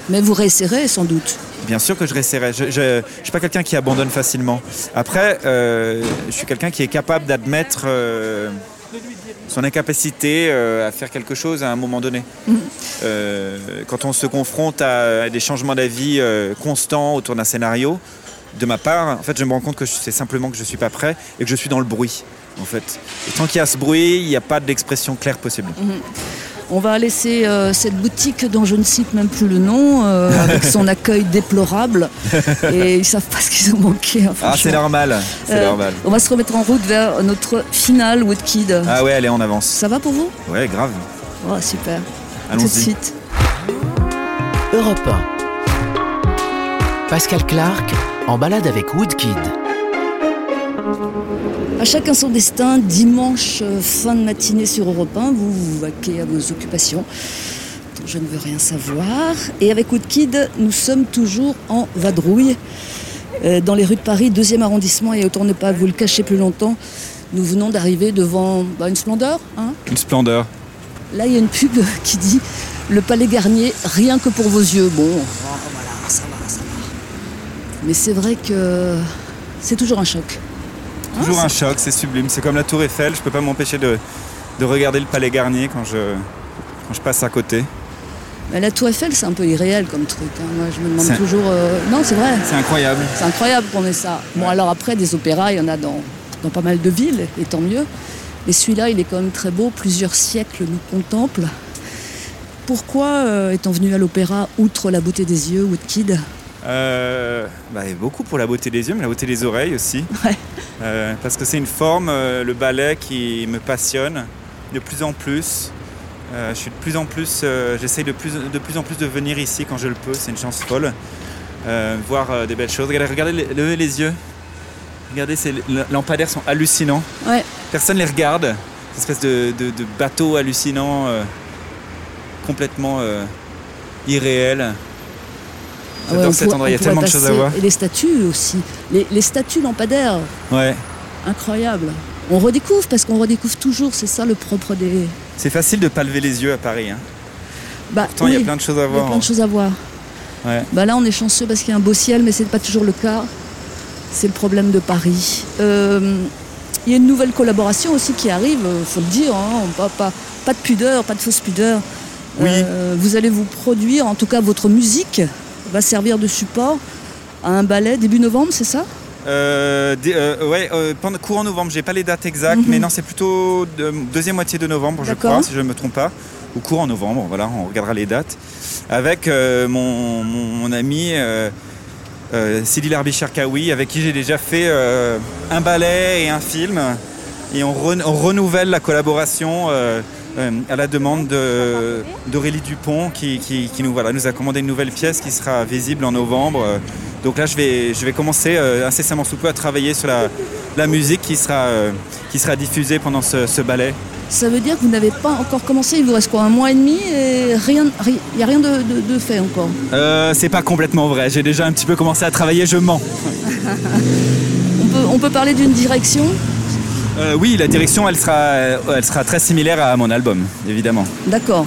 [SPEAKER 2] Mais vous réessayerez sans doute.
[SPEAKER 3] Bien sûr que je resterai. Je ne suis pas quelqu'un qui abandonne facilement. Après, euh, je suis quelqu'un qui est capable d'admettre son incapacité euh, à faire quelque chose à un moment donné. Euh, quand on se confronte à des changements d'avis euh, constants autour d'un scénario, de ma part, en fait, je me rends compte que c'est simplement que je ne suis pas prêt et que je suis dans le bruit. En fait. Et tant qu'il y a ce bruit, il n'y a pas d'expression claire possible.
[SPEAKER 2] On va laisser euh, cette boutique dont je ne cite même plus le nom, euh, avec son (laughs) accueil déplorable. Et ils savent pas ce qu'ils ont manqué. hein,
[SPEAKER 3] Ah, c'est
[SPEAKER 2] franchement.
[SPEAKER 3] normal. C'est
[SPEAKER 2] Euh,
[SPEAKER 3] normal.
[SPEAKER 2] On va se remettre en route vers notre finale Woodkid.
[SPEAKER 3] Ah ouais, allez, on avance.
[SPEAKER 2] Ça va pour vous?
[SPEAKER 3] Ouais, grave.
[SPEAKER 2] Oh, super. Tout de
[SPEAKER 3] Allons-y.
[SPEAKER 2] suite.
[SPEAKER 1] Europe 1. Pascal Clark en balade avec Woodkid.
[SPEAKER 2] À chacun son destin, dimanche, euh, fin de matinée sur Europe 1, vous vous vaquez à vos occupations. dont Je ne veux rien savoir. Et avec Woodkid, nous sommes toujours en vadrouille. Euh, Dans les rues de Paris, deuxième arrondissement, et autant ne pas vous le cacher plus longtemps, nous venons d'arriver devant bah, une splendeur. hein.
[SPEAKER 3] Une splendeur.
[SPEAKER 2] Là, il y a une pub qui dit Le Palais Garnier, rien que pour vos yeux. Bon, voilà, ça va, ça va. Mais c'est vrai que c'est toujours un choc.
[SPEAKER 3] Toujours
[SPEAKER 2] c'est-
[SPEAKER 3] un choc, c'est sublime. C'est comme la Tour Eiffel, je peux pas m'empêcher de, de regarder le Palais Garnier quand je, quand je passe à côté.
[SPEAKER 2] La Tour Eiffel, c'est un peu irréel comme truc. hein. Moi, je me demande toujours. euh, Non, c'est vrai.
[SPEAKER 3] C'est incroyable.
[SPEAKER 2] C'est incroyable qu'on ait ça. Bon, alors après, des opéras, il y en a dans, dans pas mal de villes, et tant mieux. Mais celui-là, il est quand même très beau. Plusieurs siècles nous contemplent. Pourquoi, euh, étant venu à l'opéra, outre la beauté des yeux, Woodkid?
[SPEAKER 3] Euh, bah, beaucoup pour la beauté des yeux, mais la beauté des oreilles aussi.
[SPEAKER 2] Ouais.
[SPEAKER 3] Euh, parce que c'est une forme, euh, le ballet, qui me passionne de plus en plus. Euh, je suis de plus en plus, j'essaye de plus, de plus en plus de venir ici quand je le peux. C'est une chance folle. Voir des belles choses. Regardez, regardez les, levez les yeux. Regardez, ces lampadaires sont hallucinants.
[SPEAKER 2] Ouais.
[SPEAKER 3] Personne les regarde. Cette espèce de, de, de bateau hallucinant, complètement irréel.
[SPEAKER 2] Ouais,
[SPEAKER 3] cet endroit, il y a tellement de choses à voir.
[SPEAKER 2] Et les statues aussi. Les, les statues lampadaires,
[SPEAKER 3] Ouais.
[SPEAKER 2] incroyables. On redécouvre parce qu'on redécouvre toujours, c'est ça le propre des.
[SPEAKER 3] C'est facile de pas lever les yeux à Paris. hein.
[SPEAKER 2] Bah,
[SPEAKER 3] Pourtant, il y a plein de choses à
[SPEAKER 2] il y a
[SPEAKER 3] voir.
[SPEAKER 2] plein de choses à voir.
[SPEAKER 3] Ouais.
[SPEAKER 2] Bah là, on est chanceux parce qu'il y a un beau ciel, mais c'est pas toujours le cas. C'est le problème de Paris. Euh, il y a une nouvelle collaboration aussi qui arrive, euh, faut le dire. hein, pas, pas, pas de pudeur, pas de fausse pudeur.
[SPEAKER 3] Oui.
[SPEAKER 2] Euh, vous allez vous produire, en tout cas, votre musique va servir de support à un ballet début novembre, c'est ça?
[SPEAKER 3] Euh, euh, ouais, euh, pendant courant novembre, j'ai pas les dates exactes,
[SPEAKER 2] Mhm.
[SPEAKER 3] mais non, c'est plutôt de- deuxième moitié de novembre, je crois, si je ne me trompe pas, ou courant novembre. Voilà, on regardera les dates. Avec euh, mon, mon, mon ami euh, euh, Sidi Larbi Cherkaoui, avec qui j'ai déjà fait euh, un ballet et un film, et on renouvelle la collaboration. Euh, à la demande de- d'Aurélie Dupont qui, qui- qui nous, voilà, nous a commandé une nouvelle pièce qui sera visible en novembre. Euh, Donc là, je vais, je vais commencer euh, incessamment sous peu à travailler sur la, la musique qui sera, euh, qui sera diffusée pendant ce, ce ballet.
[SPEAKER 2] Ça veut dire que vous n'avez pas encore commencé, il vous reste quoi, un mois et demi et rien, il n'y a rien de, de- de fait encore?
[SPEAKER 3] Euh, c'est pas complètement vrai, j'ai déjà un petit peu commencé à travailler, je mens. (laughs)
[SPEAKER 2] On peut, on peut parler d'une direction?
[SPEAKER 3] Euh, oui, la direction, elle sera, très similaire à mon album, évidemment.
[SPEAKER 2] D'accord.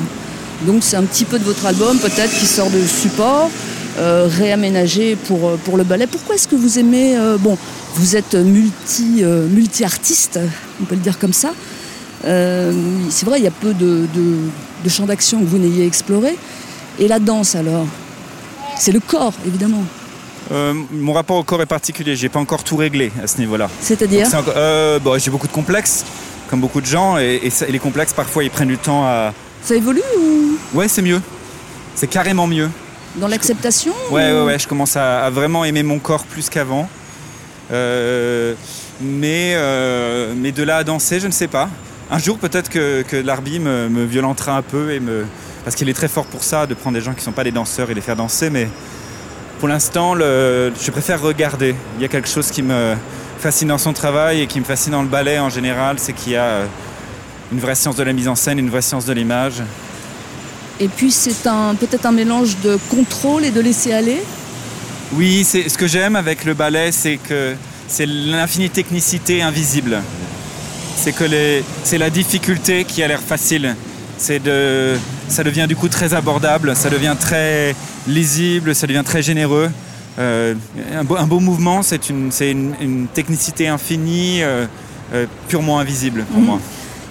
[SPEAKER 2] Donc c'est un petit peu de votre album peut-être qui sort de support, euh, réaménagé pour, euh, pour le ballet. Pourquoi est-ce que vous aimez... bon, vous êtes multi, multi-artiste, on peut le dire comme ça. C'est vrai, il y a peu de, de- de champs d'action que vous n'ayez explorés. Et la danse alors? C'est le corps, évidemment.
[SPEAKER 3] Euh, mon rapport au corps est particulier, j'ai pas encore tout réglé à ce niveau-là.
[SPEAKER 2] C'est-à-dire
[SPEAKER 3] euh, bon, j'ai beaucoup de complexes, comme beaucoup de gens, et, et ça- et les complexes, parfois, ils prennent du temps à...
[SPEAKER 2] Ça évolue ou
[SPEAKER 3] Ouais, c'est mieux. C'est carrément mieux.
[SPEAKER 2] dans l'acceptation
[SPEAKER 3] Ouais,
[SPEAKER 2] ou-
[SPEAKER 3] ouais, ouais, je commence à, à vraiment aimer mon corps plus qu'avant. Euh, mais, mais de là à danser, je ne sais pas. Un jour, peut-être que, que l'arbi me, me violentera un peu, et me... parce qu'il est très fort pour ça, de prendre des gens qui ne sont pas des danseurs et les faire danser. Mais pour l'instant, le... je préfère regarder. Il y a quelque chose qui me fascine dans son travail et qui me fascine dans le ballet en général, c'est qu'il y a euh, une vraie science de la mise en scène, une vraie science de l'image.
[SPEAKER 2] Et puis c'est un, peut-être un mélange de contrôle et de laisser aller?
[SPEAKER 3] Oui, c'est ce que j'aime avec le ballet, c'est que c'est l'infinie technicité invisible. C'est que les, c'est la difficulté qui a l'air facile. C'est de, ça devient du coup très abordable, ça devient très lisible, ça devient très généreux. Euh, un, beau, un beau mouvement, c'est une, une, une technicité infinie, euh, euh, purement invisible pour
[SPEAKER 2] Mhm.
[SPEAKER 3] moi.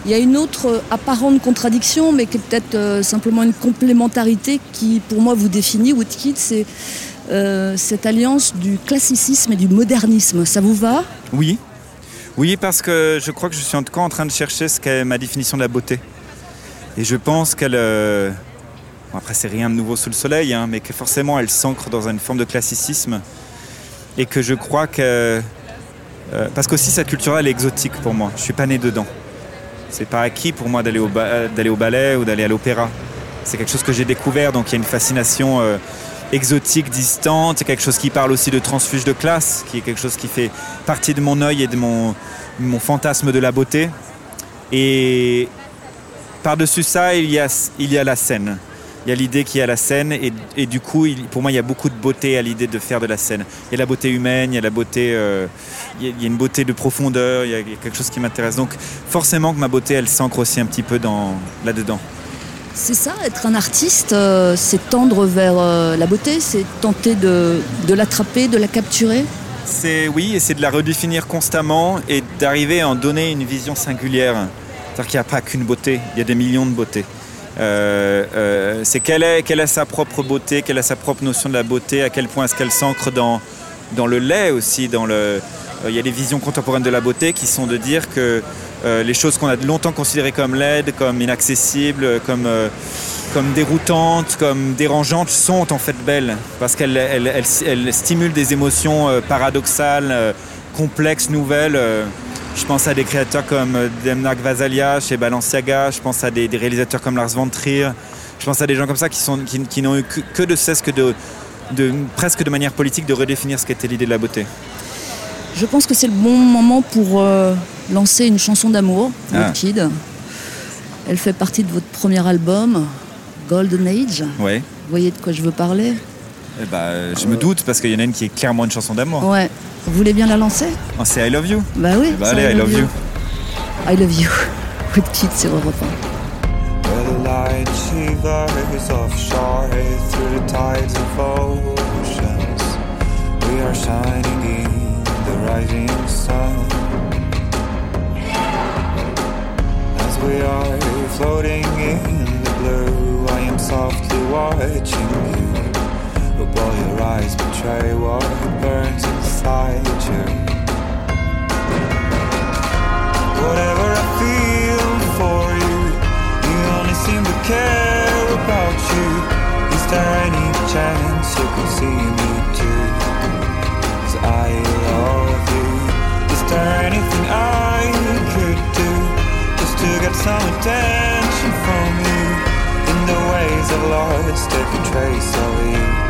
[SPEAKER 2] Il y a une autre apparente contradiction, mais qui est peut-être simplement une complémentarité qui, pour moi, vous définit, Woodkid, c'est cette alliance du classicisme et du modernisme. Ça vous va?
[SPEAKER 3] Oui. Oui, parce que je crois que je suis en tout cas en train de chercher ce qu'est ma définition de la beauté. Et je pense qu'elle. Euh, après, c'est rien de nouveau sous le soleil, hein, mais que forcément, elle s'ancre dans une forme de classicisme. Et que je crois que. euh, parce qu'aussi, cette culture-là, elle est exotique pour moi. Je suis pas né dedans. C'est pas acquis pour moi d'aller au, ba- d'aller au ballet ou d'aller à l'opéra. C'est quelque chose que j'ai découvert, donc il y a une fascination euh, exotique, distante. C'est quelque chose qui parle aussi de transfuge de classe, qui est quelque chose qui fait partie de mon œil et de mon, mon fantasme de la beauté. Et par-dessus ça, il y a, il y a la scène. Il y a l'idée qu'il y a la scène et, et du coup, il- pour moi, il y a beaucoup de beauté à l'idée de faire de la scène. Il y a la beauté humaine, il y a la beauté, euh, il, y a, il y a une beauté de profondeur, il y a, quelque chose qui m'intéresse. Donc, forcément que ma beauté, elle s'ancre aussi un petit peu dans là-dedans.
[SPEAKER 2] C'est ça, être un artiste, euh, c'est tendre vers euh, la beauté, c'est tenter de, de l'attraper, de la capturer?
[SPEAKER 3] C'est oui, et c'est de la redéfinir constamment et d'arriver à en donner une vision singulière. C'est-à-dire qu'il n'y a pas qu'une beauté, il y a des millions de beautés. Euh, euh, c'est quelle est, quelle est sa propre beauté, quelle est sa propre notion de la beauté, à quel point est-ce qu'elle s'ancre dans, dans le lait aussi. Dans le, euh, il y a des visions contemporaines de la beauté qui sont de dire que les choses qu'on a longtemps considérées comme laides, comme inaccessibles, comme, comme déroutantes, comme dérangeantes, sont en fait belles parce qu'elles elles, elles- elles stimulent des émotions paradoxales, complexes, nouvelles. euh. je pense à des créateurs comme euh, Demnak Vasalia chez Balenciaga, je pense à des, des réalisateurs comme Lars von Trier, je pense à des gens comme ça qui, sont, qui, qui n'ont eu que, que de cesse que de, de, presque de manière politique, de redéfinir ce qu'était l'idée de la beauté.
[SPEAKER 2] Je pense que c'est le bon moment pour euh, lancer une chanson d'amour,
[SPEAKER 3] Ah.
[SPEAKER 2] Woodkid. Elle fait partie de votre premier album, Golden Age.
[SPEAKER 3] Ouais.
[SPEAKER 2] Vous voyez de quoi je veux parler?
[SPEAKER 3] Eh bah, je me doute parce qu'il y en a une qui est clairement une chanson d'amour.
[SPEAKER 2] Ouais. Vous voulez bien la lancer?
[SPEAKER 3] Oh, c'est I Love You.
[SPEAKER 2] Bah oui.
[SPEAKER 3] Bah, allez, I love you.
[SPEAKER 2] I love you. (laughs) Woodkid, c'est Europe 1.
[SPEAKER 4] Where the light she
[SPEAKER 3] rivers offshore through the tides of oceans. We are shining in the rising sun. As we are floating in the blue, I am softly watching you. But while your eyes betray what burns inside you. Whatever I feel for you, you only seem to care about you. Is there any chance you could see me too? 'Cause I love you. Is there anything I could do just to get some attention from you? In the ways I've lost every trace of you.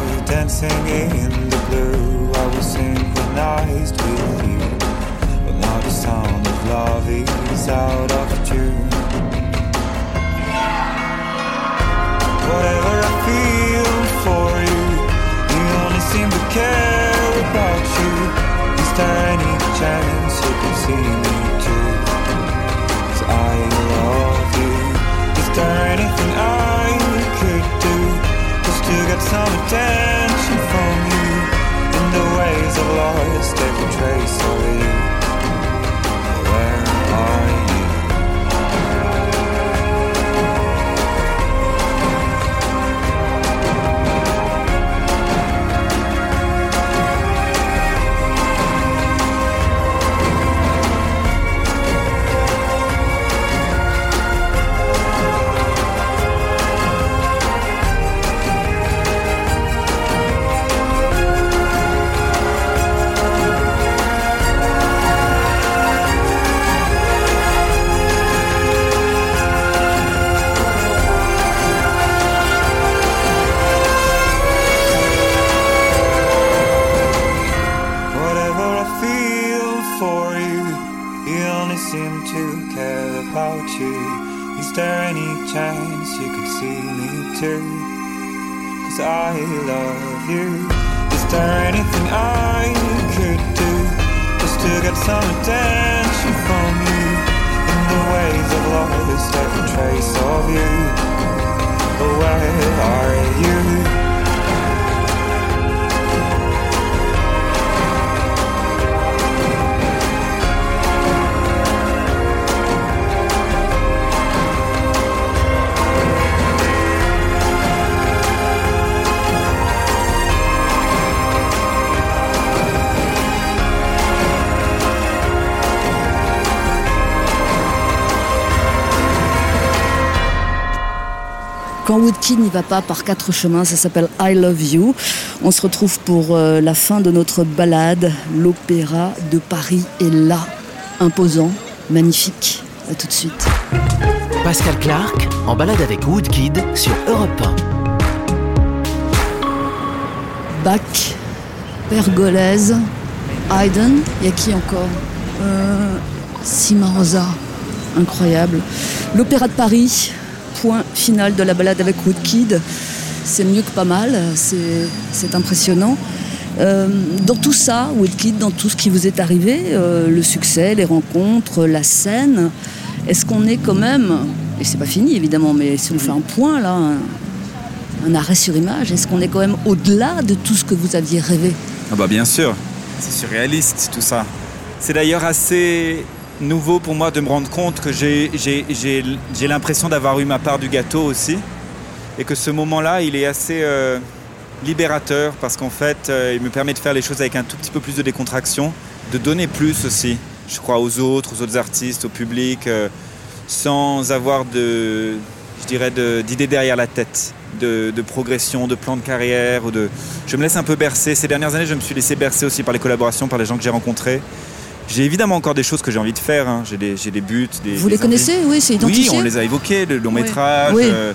[SPEAKER 3] dancing in the blue, I was synchronized with you. But now the sound of love is out of tune. Whatever I feel for you, you only seem to care about you. Is there any chance you can see me too? 'Cause I love you. Is there anything I could do to get some attention from you? In the ways I've lost every trace of you. For you, you only seem to care about you. Is there any chance you could see me too? Cause I love you. Is there anything I could do just to get some attention from you? In the ways I've lost every trace of you. But where are you?
[SPEAKER 2] Quand Woodkid n'y va pas par quatre chemins, ça s'appelle I Love You. On se retrouve pour euh, la fin de notre balade. L'opéra de Paris est là, imposant, magnifique. À tout de suite.
[SPEAKER 1] Pascal Clark en balade avec Woodkid sur Europe
[SPEAKER 2] Bach, Pergolèse, Haydn, il y a qui encore? Euh, Cimarosa, incroyable. L'Opéra de Paris, final de la balade avec Woodkid. C'est mieux que pas mal, c'est c'est impressionnant. Euh, dans tout ça, Woodkid, dans tout ce qui vous est arrivé, euh, le succès, les rencontres, la scène, est-ce qu'on est quand même, et c'est pas fini évidemment, mais si on fait un point là, un, un arrêt sur image, est-ce qu'on est quand même au-delà de tout ce que vous aviez rêvé?
[SPEAKER 7] Ah bah bien sûr, c'est surréaliste tout ça. C'est d'ailleurs assez nouveau pour moi de me rendre compte que j'ai- l'impression d'avoir eu ma part du gâteau aussi. Et que ce moment-là, il est assez euh, libérateur parce qu'en fait, euh, il me permet de faire les choses avec un tout petit peu plus de décontraction, de donner plus aussi, je crois, aux autres, aux autres artistes, au public, euh, sans avoir de, je dirais, d'idées derrière la tête, de, de progression, de plan de carrière. Ou de... Je me laisse un peu bercer. Ces dernières années, je me suis laissé bercer aussi par les collaborations, par les gens que j'ai rencontrés. J'ai évidemment encore des choses que j'ai envie de faire. hein. J'ai des, des buts. Des,
[SPEAKER 2] Vous les connaissez Oui, c'est
[SPEAKER 7] envies. Oui,
[SPEAKER 2] identifié
[SPEAKER 7] on les a évoqués, le long métrage,
[SPEAKER 2] Oui.
[SPEAKER 7] euh,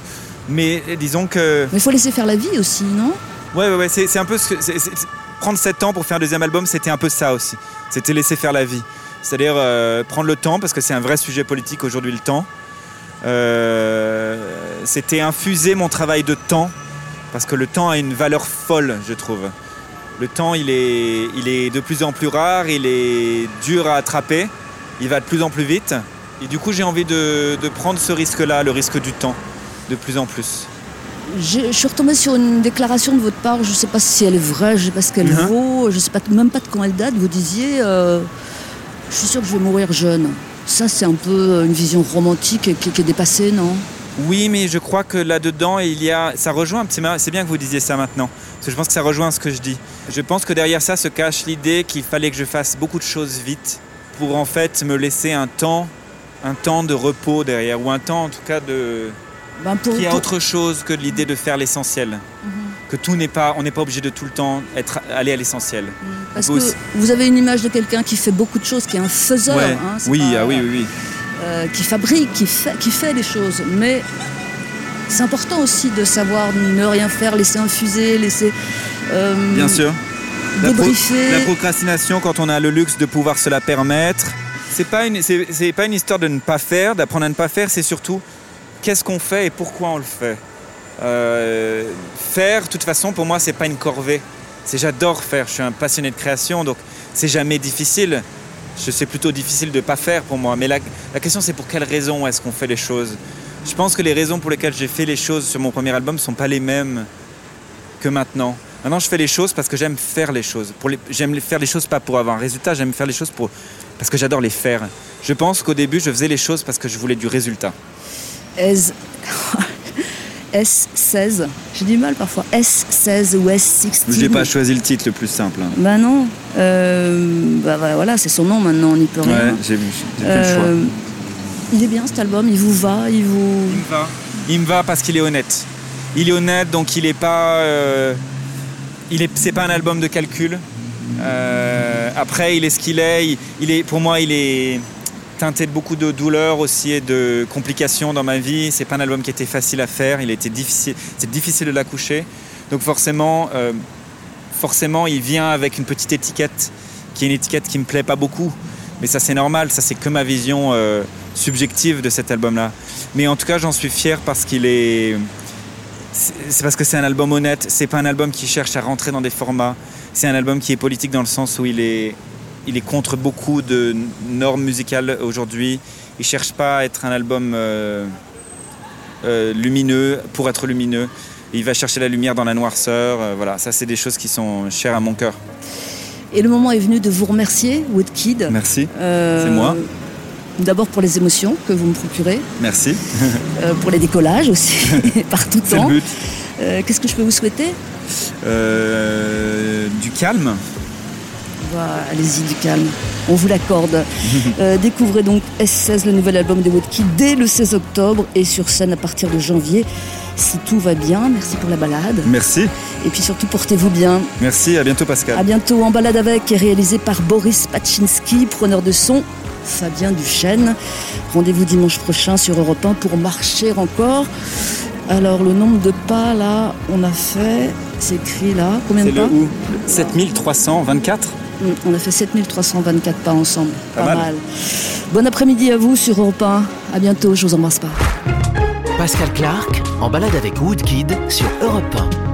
[SPEAKER 3] Mais euh, disons que.
[SPEAKER 2] Mais il faut laisser faire la vie aussi, non?
[SPEAKER 3] Ouais, ouais, ouais, c'est un peu ce que. prendre 7 ans pour faire un deuxième album, c'était un peu ça aussi. C'était laisser faire la vie. C'est-à-dire euh, prendre le temps, parce que c'est un vrai sujet politique aujourd'hui, le temps. Euh, c'était infuser mon travail de temps, parce que le temps a une valeur folle, je trouve. Le temps, il est, il est de plus en plus rare, il est dur à attraper, il va de plus en plus vite. Et du coup, j'ai envie de, de prendre ce risque-là, le risque du temps, de plus en plus.
[SPEAKER 2] Je, je suis retombée sur une déclaration de votre part, je ne sais pas si elle est vraie, je ne sais pas ce qu'elle
[SPEAKER 3] Mhm.
[SPEAKER 2] vaut, je ne sais pas, même pas de quand elle date. Vous disiez, euh, je suis sûre que je vais mourir jeune. Ça, c'est un peu une vision romantique qui, qui est dépassée, non?
[SPEAKER 3] Oui, mais je crois que là-dedans, il y a. Ça rejoint un petit. C'est bien que vous disiez ça maintenant. Parce que je pense que ça rejoint ce que je dis. Je pense que derrière ça se cache l'idée qu'il fallait que je fasse beaucoup de choses vite pour en fait me laisser un temps, un temps de repos derrière, ou un temps en tout cas de.
[SPEAKER 2] Ben, pour-
[SPEAKER 3] y a
[SPEAKER 2] pour-
[SPEAKER 3] autre chose que l'idée de faire l'essentiel.
[SPEAKER 2] Mhm.
[SPEAKER 3] Que tout n'est pas. On n'est pas obligé de tout le temps être, aller à l'essentiel.
[SPEAKER 2] Parce
[SPEAKER 3] Vous
[SPEAKER 2] que vous avez une image de quelqu'un qui fait beaucoup de choses, qui est un faiseur,
[SPEAKER 3] Ouais.
[SPEAKER 2] hein, c'est
[SPEAKER 3] oui,
[SPEAKER 2] pas-
[SPEAKER 3] ah oui, oui, oui.
[SPEAKER 2] Euh, qui fabrique, qui fait, qui fait les choses. Mais c'est important aussi de savoir ne rien faire, laisser infuser, laisser euh,
[SPEAKER 3] Bien sûr. La, pro-
[SPEAKER 2] débriefer.
[SPEAKER 3] la procrastination, quand on a le luxe de pouvoir se la permettre, c'est pas une, c'est, c'est pas une histoire de ne pas faire, d'apprendre à ne pas faire, c'est surtout qu'est-ce qu'on fait et pourquoi on le fait. Euh, faire, de toute façon, pour moi, c'est pas une corvée. C'est j'adore faire. Je suis un passionné de création, donc c'est jamais difficile. C'est plutôt difficile de pas faire pour moi. Mais la, la question, c'est pour quelles raisons est-ce qu'on fait les choses? Je pense que les raisons pour lesquelles j'ai fait les choses sur mon premier album sont pas les mêmes que maintenant. Maintenant, je fais les choses parce que j'aime faire les choses. Les- J'aime faire les choses pas pour avoir un résultat, j'aime faire les choses pour, parce que j'adore les faire. Je pense qu'au début, je faisais les choses parce que je voulais du résultat.
[SPEAKER 2] S16, j'ai du mal parfois. S16 ou S16.
[SPEAKER 3] J'ai pas choisi le titre le plus simple. hein.
[SPEAKER 2] Bah non. Euh, bah, bah, voilà, c'est son nom maintenant, on n'y peut rien.
[SPEAKER 3] Ouais, j'ai vu.
[SPEAKER 2] Euh, il est bien cet album, il vous va, il vous.
[SPEAKER 3] Il me va. Il me va parce qu'il est honnête. Il est honnête, donc il est pas. euh, il est, c'est pas un album de calcul. Euh, après, il est ce qu'il est. Il, il est, pour moi, il est teinté de beaucoup de douleurs aussi et de complications dans ma vie. C'est pas un album qui était facile à faire. Il été difficile. C'est difficile de l'accoucher. Donc forcément, euh, forcément, il vient avec une petite étiquette qui est une étiquette qui me plaît pas beaucoup. Mais ça, c'est normal. Ça, c'est que ma vision euh, subjective de cet album-là. Mais en tout cas, j'en suis fier parce qu'il est. C'est parce que c'est un album honnête. C'est pas un album qui cherche à rentrer dans des formats. C'est un album qui est politique dans le sens où il est, il est contre beaucoup de normes musicales aujourd'hui. Il cherche pas à être un album euh, euh, lumineux pour être lumineux. Il va chercher la lumière dans la noirceur. euh, voilà, ça, c'est des choses qui sont chères à mon cœur.
[SPEAKER 2] Et le moment est venu de vous remercier, Woodkid.
[SPEAKER 3] Merci. C'est moi.
[SPEAKER 2] D'abord pour les émotions que vous me procurez,
[SPEAKER 3] Merci. (laughs)
[SPEAKER 2] pour les décollages aussi, (laughs) par tout
[SPEAKER 3] C'est le
[SPEAKER 2] temps.
[SPEAKER 3] but.
[SPEAKER 2] Qu'est-ce que je peux vous souhaiter?
[SPEAKER 3] Du calme.
[SPEAKER 2] Allez-y, du calme. On vous l'accorde. (laughs) Euh, découvrez donc S16, le nouvel album de Woodkid, dès le 16 octobre et sur scène à partir de janvier. Si tout va bien, merci pour la balade.
[SPEAKER 3] Merci.
[SPEAKER 2] Et puis surtout, portez-vous bien.
[SPEAKER 3] Merci. À bientôt, Pascal.
[SPEAKER 2] À bientôt en balade avec, est réalisé par Boris Pachinski, preneur de son, Fabien Duchesne. Rendez-vous dimanche prochain sur Europe 1 pour marcher encore. Alors le nombre de pas là, on a fait, c'est écrit là, combien de pas
[SPEAKER 3] le où? 7324
[SPEAKER 2] Hum, On a fait 7324 pas ensemble,
[SPEAKER 3] Pas
[SPEAKER 2] pas,
[SPEAKER 3] mal.
[SPEAKER 2] mal. Bon après-midi à vous sur Europe 1. À bientôt, je vous embrasse pas.
[SPEAKER 1] Pascal Clark en balade avec Woodkid sur Europe 1.